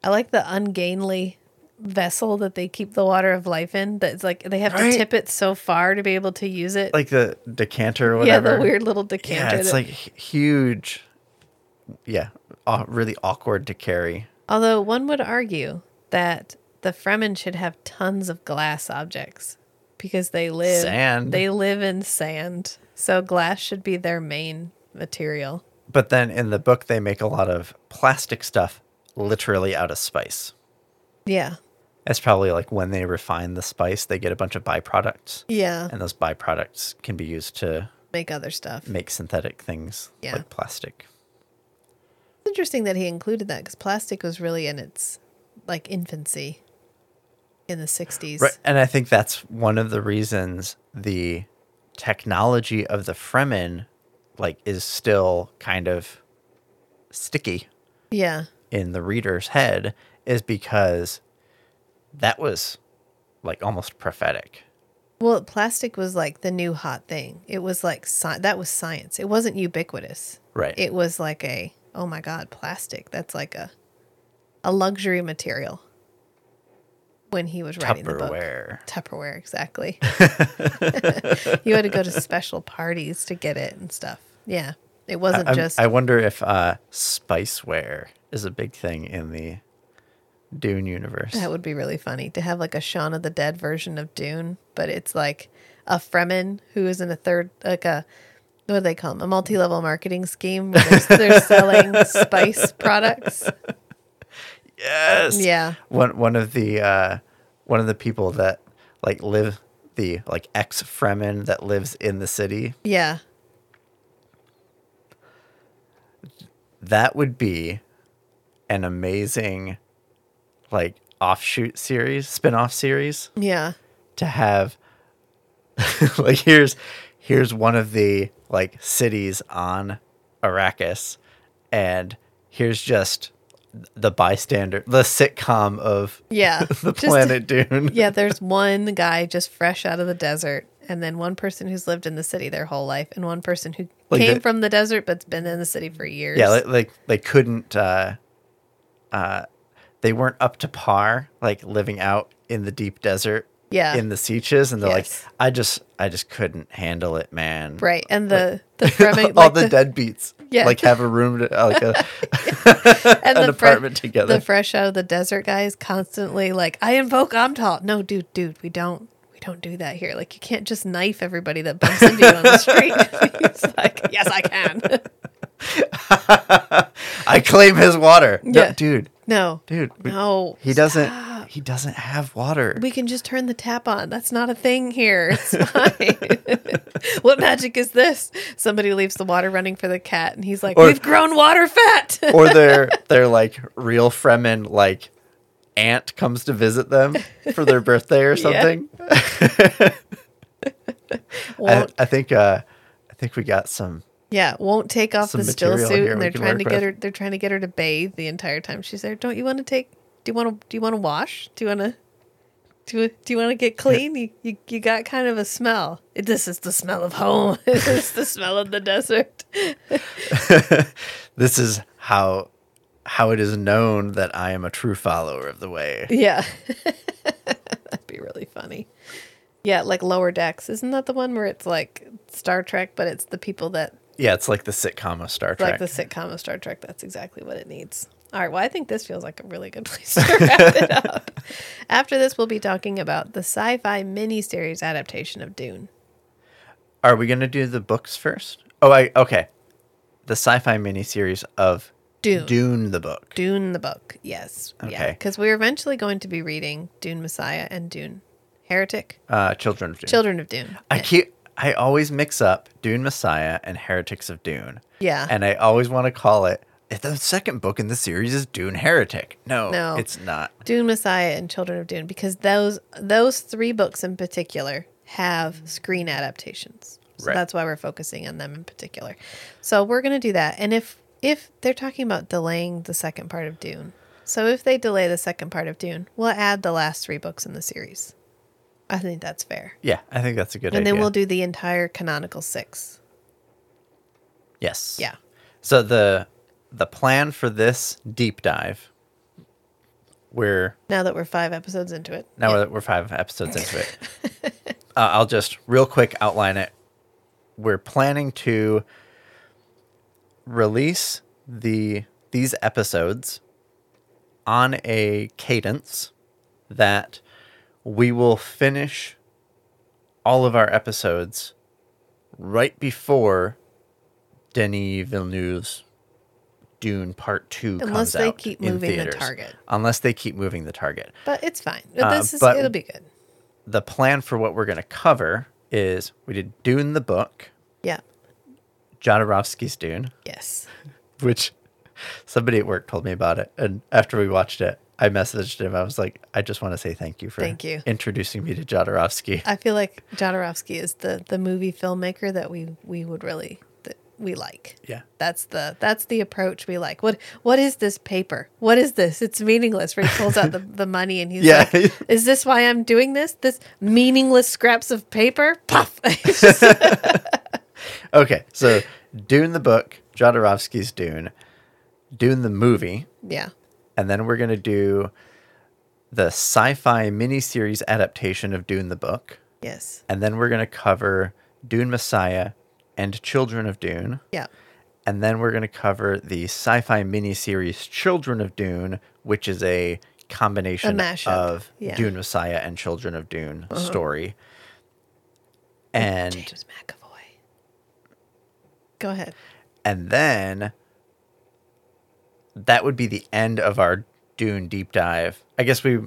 I like the ungainly vessel that they keep the water of life in. That's like they have Right. to tip it so far to be able to use it. like the decanter or whatever. [laughs] yeah, the weird little decanter. yeah it's that- like huge yeah aw- really awkward to carry Although one would argue that the Fremen should have tons of glass objects because they live Sand. They live in sand, so glass should be their main material. but then in the book they make a lot of plastic stuff literally out of spice Yeah, That's probably like when they refine the spice, they get a bunch of byproducts, yeah. and those byproducts can be used to Make other stuff. make synthetic things Yeah. like plastic. It's interesting that he included that because plastic was really in its like infancy in the '60s. Right, and I think that's one of the reasons the technology of the Fremen like is still kind of sticky Yeah, in the reader's head is because that was like almost prophetic. Well, plastic was like the new hot thing. It was like sci- that was science. It wasn't ubiquitous. Right. It was like a oh my god, plastic. That's like a a luxury material. When he was writing the book. Tupperware. Tupperware, exactly. [laughs] you had to go to special parties to get it and stuff. Yeah. It wasn't I'm- just I wonder if uh, spiceware is a big thing in the Dune universe. That would be really funny to have like a Shaun of the Dead version of Dune, but it's like a Fremen who is in a third, like a, what do they call them? A multi level marketing scheme where they're, they're [laughs] selling spice products. yes. Yeah. One one of the uh, one of the people that like live the like ex Fremen that lives in the city. Yeah. That would be an amazing like offshoot series, spin-off series Yeah. to have [laughs] like here's here's one of the like cities on Arrakis and here's just the bystander the sitcom of Yeah. [laughs] the Just- planet Dune. Yeah. There's one guy just fresh out of the desert, and then one person who's lived in the city their whole life, and one person who Like came the- from the desert but's been in the city for years. Yeah, like, like they couldn't uh uh they weren't up to par like living out in the deep desert Yeah. in the Sietches and they're Yes. like I just I just couldn't handle it, man. right. And the, the [laughs] Fremen, All like the, deadbeats Yeah. like have a room to, like a [laughs] and [laughs] an the fre- apartment together. The fresh out of the desert guy is constantly like, "I invoke Amtal." No, dude, dude, we don't, don't do that here. Like, you can't just knife everybody that bumps into you on the street. [laughs] He's like, "Yes, I can." [laughs] I claim his water. No, Yeah. dude, No. dude. we- No. He doesn't. stop. He doesn't have water. We can just turn the tap on. That's not a thing here. It's fine. [laughs] what magic is this? Somebody leaves the water running for the cat, and he's like, Or- "We've grown water fat." or they're they're like real Fremen like aunt comes to visit them for their birthday or [laughs] Yeah. something. [laughs] I, I think uh I think we got some yeah, won't take off the still suit, and they're trying to get with. her. They're trying to get her to bathe the entire time she's there. Don't you want to take? Do you want to? Do you want to wash? Do you want to? Do do you want to get clean? You, you you got kind of a smell. This is the smell of home. [laughs] this is the smell of the desert. this is how how it is known that I am a true follower of the way. Yeah. [laughs] That'd be really funny. Yeah, like Lower Decks. Isn't that the one where it's like Star Trek, but it's the people that Yeah, it's like the sitcom of Star Trek. like the sitcom of Star Trek? That's exactly what it needs. All right. Well, I think this feels like a really good [laughs] place to wrap it up. After this, we'll be talking about the sci fi miniseries adaptation of Dune. Are we gonna do the books first? Oh, I okay. The sci-fi miniseries of Dune. Dune the book. Dune, the book. Yes. Yeah. Okay. Because we're eventually going to be reading Dune Messiah and Dune Heretic. Uh, Children of Dune. Children of Dune. I Yeah. keep I always mix up Dune Messiah and Heretics of Dune. Yeah. And I always want to call it the second book in the series is Dune Heretic. No, No. it's not. Dune Messiah and Children of Dune because those those three books in particular have screen adaptations. So Right. that's why we're focusing on them in particular. So we're going to do that. And if if they're talking about delaying the second part of Dune. So if they delay the second part of Dune, we'll add the last 3 books in the series. I think that's fair. Yeah, I think that's a good and idea. And then we'll do the entire canonical 6. yes. Yeah. So the the plan for this deep dive, we're Now that we're 5 episodes into it. now Yeah. that we're five episodes into it. [laughs] uh, I'll just real quick outline it. We're planning to release the these episodes on a cadence that we will finish all of our episodes right before Denis Villeneuve's Dune Part Two Unless comes they out keep in moving the target. Unless they keep moving the target. But it's fine. Uh, this is but- it'll be good. The plan for what we're going to cover is we did Dune the book, Yeah. Jodorowsky's Dune, Yes. which somebody at work told me about it, and after we watched it, I messaged him. I was like, I just want to say thank you for Thank you. introducing me to Jodorowsky. I feel like Jodorowsky is the the movie filmmaker that we we would really that we like. Yeah. That's the that's the approach we like. What what is this paper? What is this? It's meaningless. Where he pulls out the, [laughs] the money and he's Yeah. like, [laughs] "Is this why I'm doing this? This meaningless scraps of paper?" Puff. [laughs] Okay, so Dune the book, Jodorowsky's Dune, Dune the movie, yeah. and then we're going to do the sci-fi miniseries adaptation of Dune the book, Yes. and then we're going to cover Dune Messiah and Children of Dune. Yeah. And then we're going to cover the sci fi miniseries Children of Dune, which is a combination mashup, of yeah. Dune Messiah and Children of Dune uh-huh. story. And James McAvoy. Go ahead. and then that would be the end of our Dune deep dive. I guess we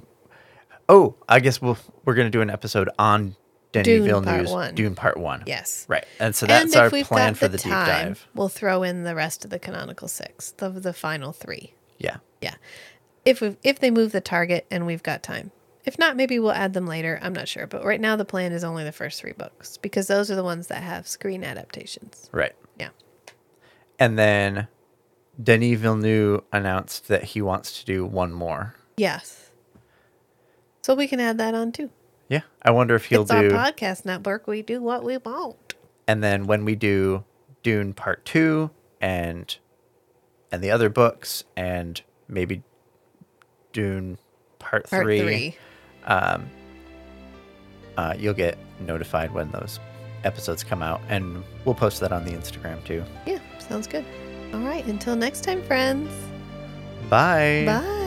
Oh, I guess we'll we're going to do an episode on Denis Dune Part Villeneuve's One. Dune Part 1. Yes. Right. And so that's and our plan for the, the, deep time, dive. we'll throw in the rest of the canonical six, the the final three. Yeah. Yeah. If we if they move the target and we've got time. If not, maybe we'll add them later. I'm not sure. But right now the plan is only the first three books because those are the ones that have screen adaptations. Right. And then Denis Villeneuve announced that he wants to do one more. Yes. So we can add that on too. Yeah. I wonder if he'll it's our do. podcast network. We do what we want. And then when we do Dune Part 2 and and the other books and maybe Dune Part, Part 3, three. um uh, you'll get notified when those episodes come out and we'll post that on the Instagram too. Yeah, sounds good. All right. Until next time, friends. Bye. Bye.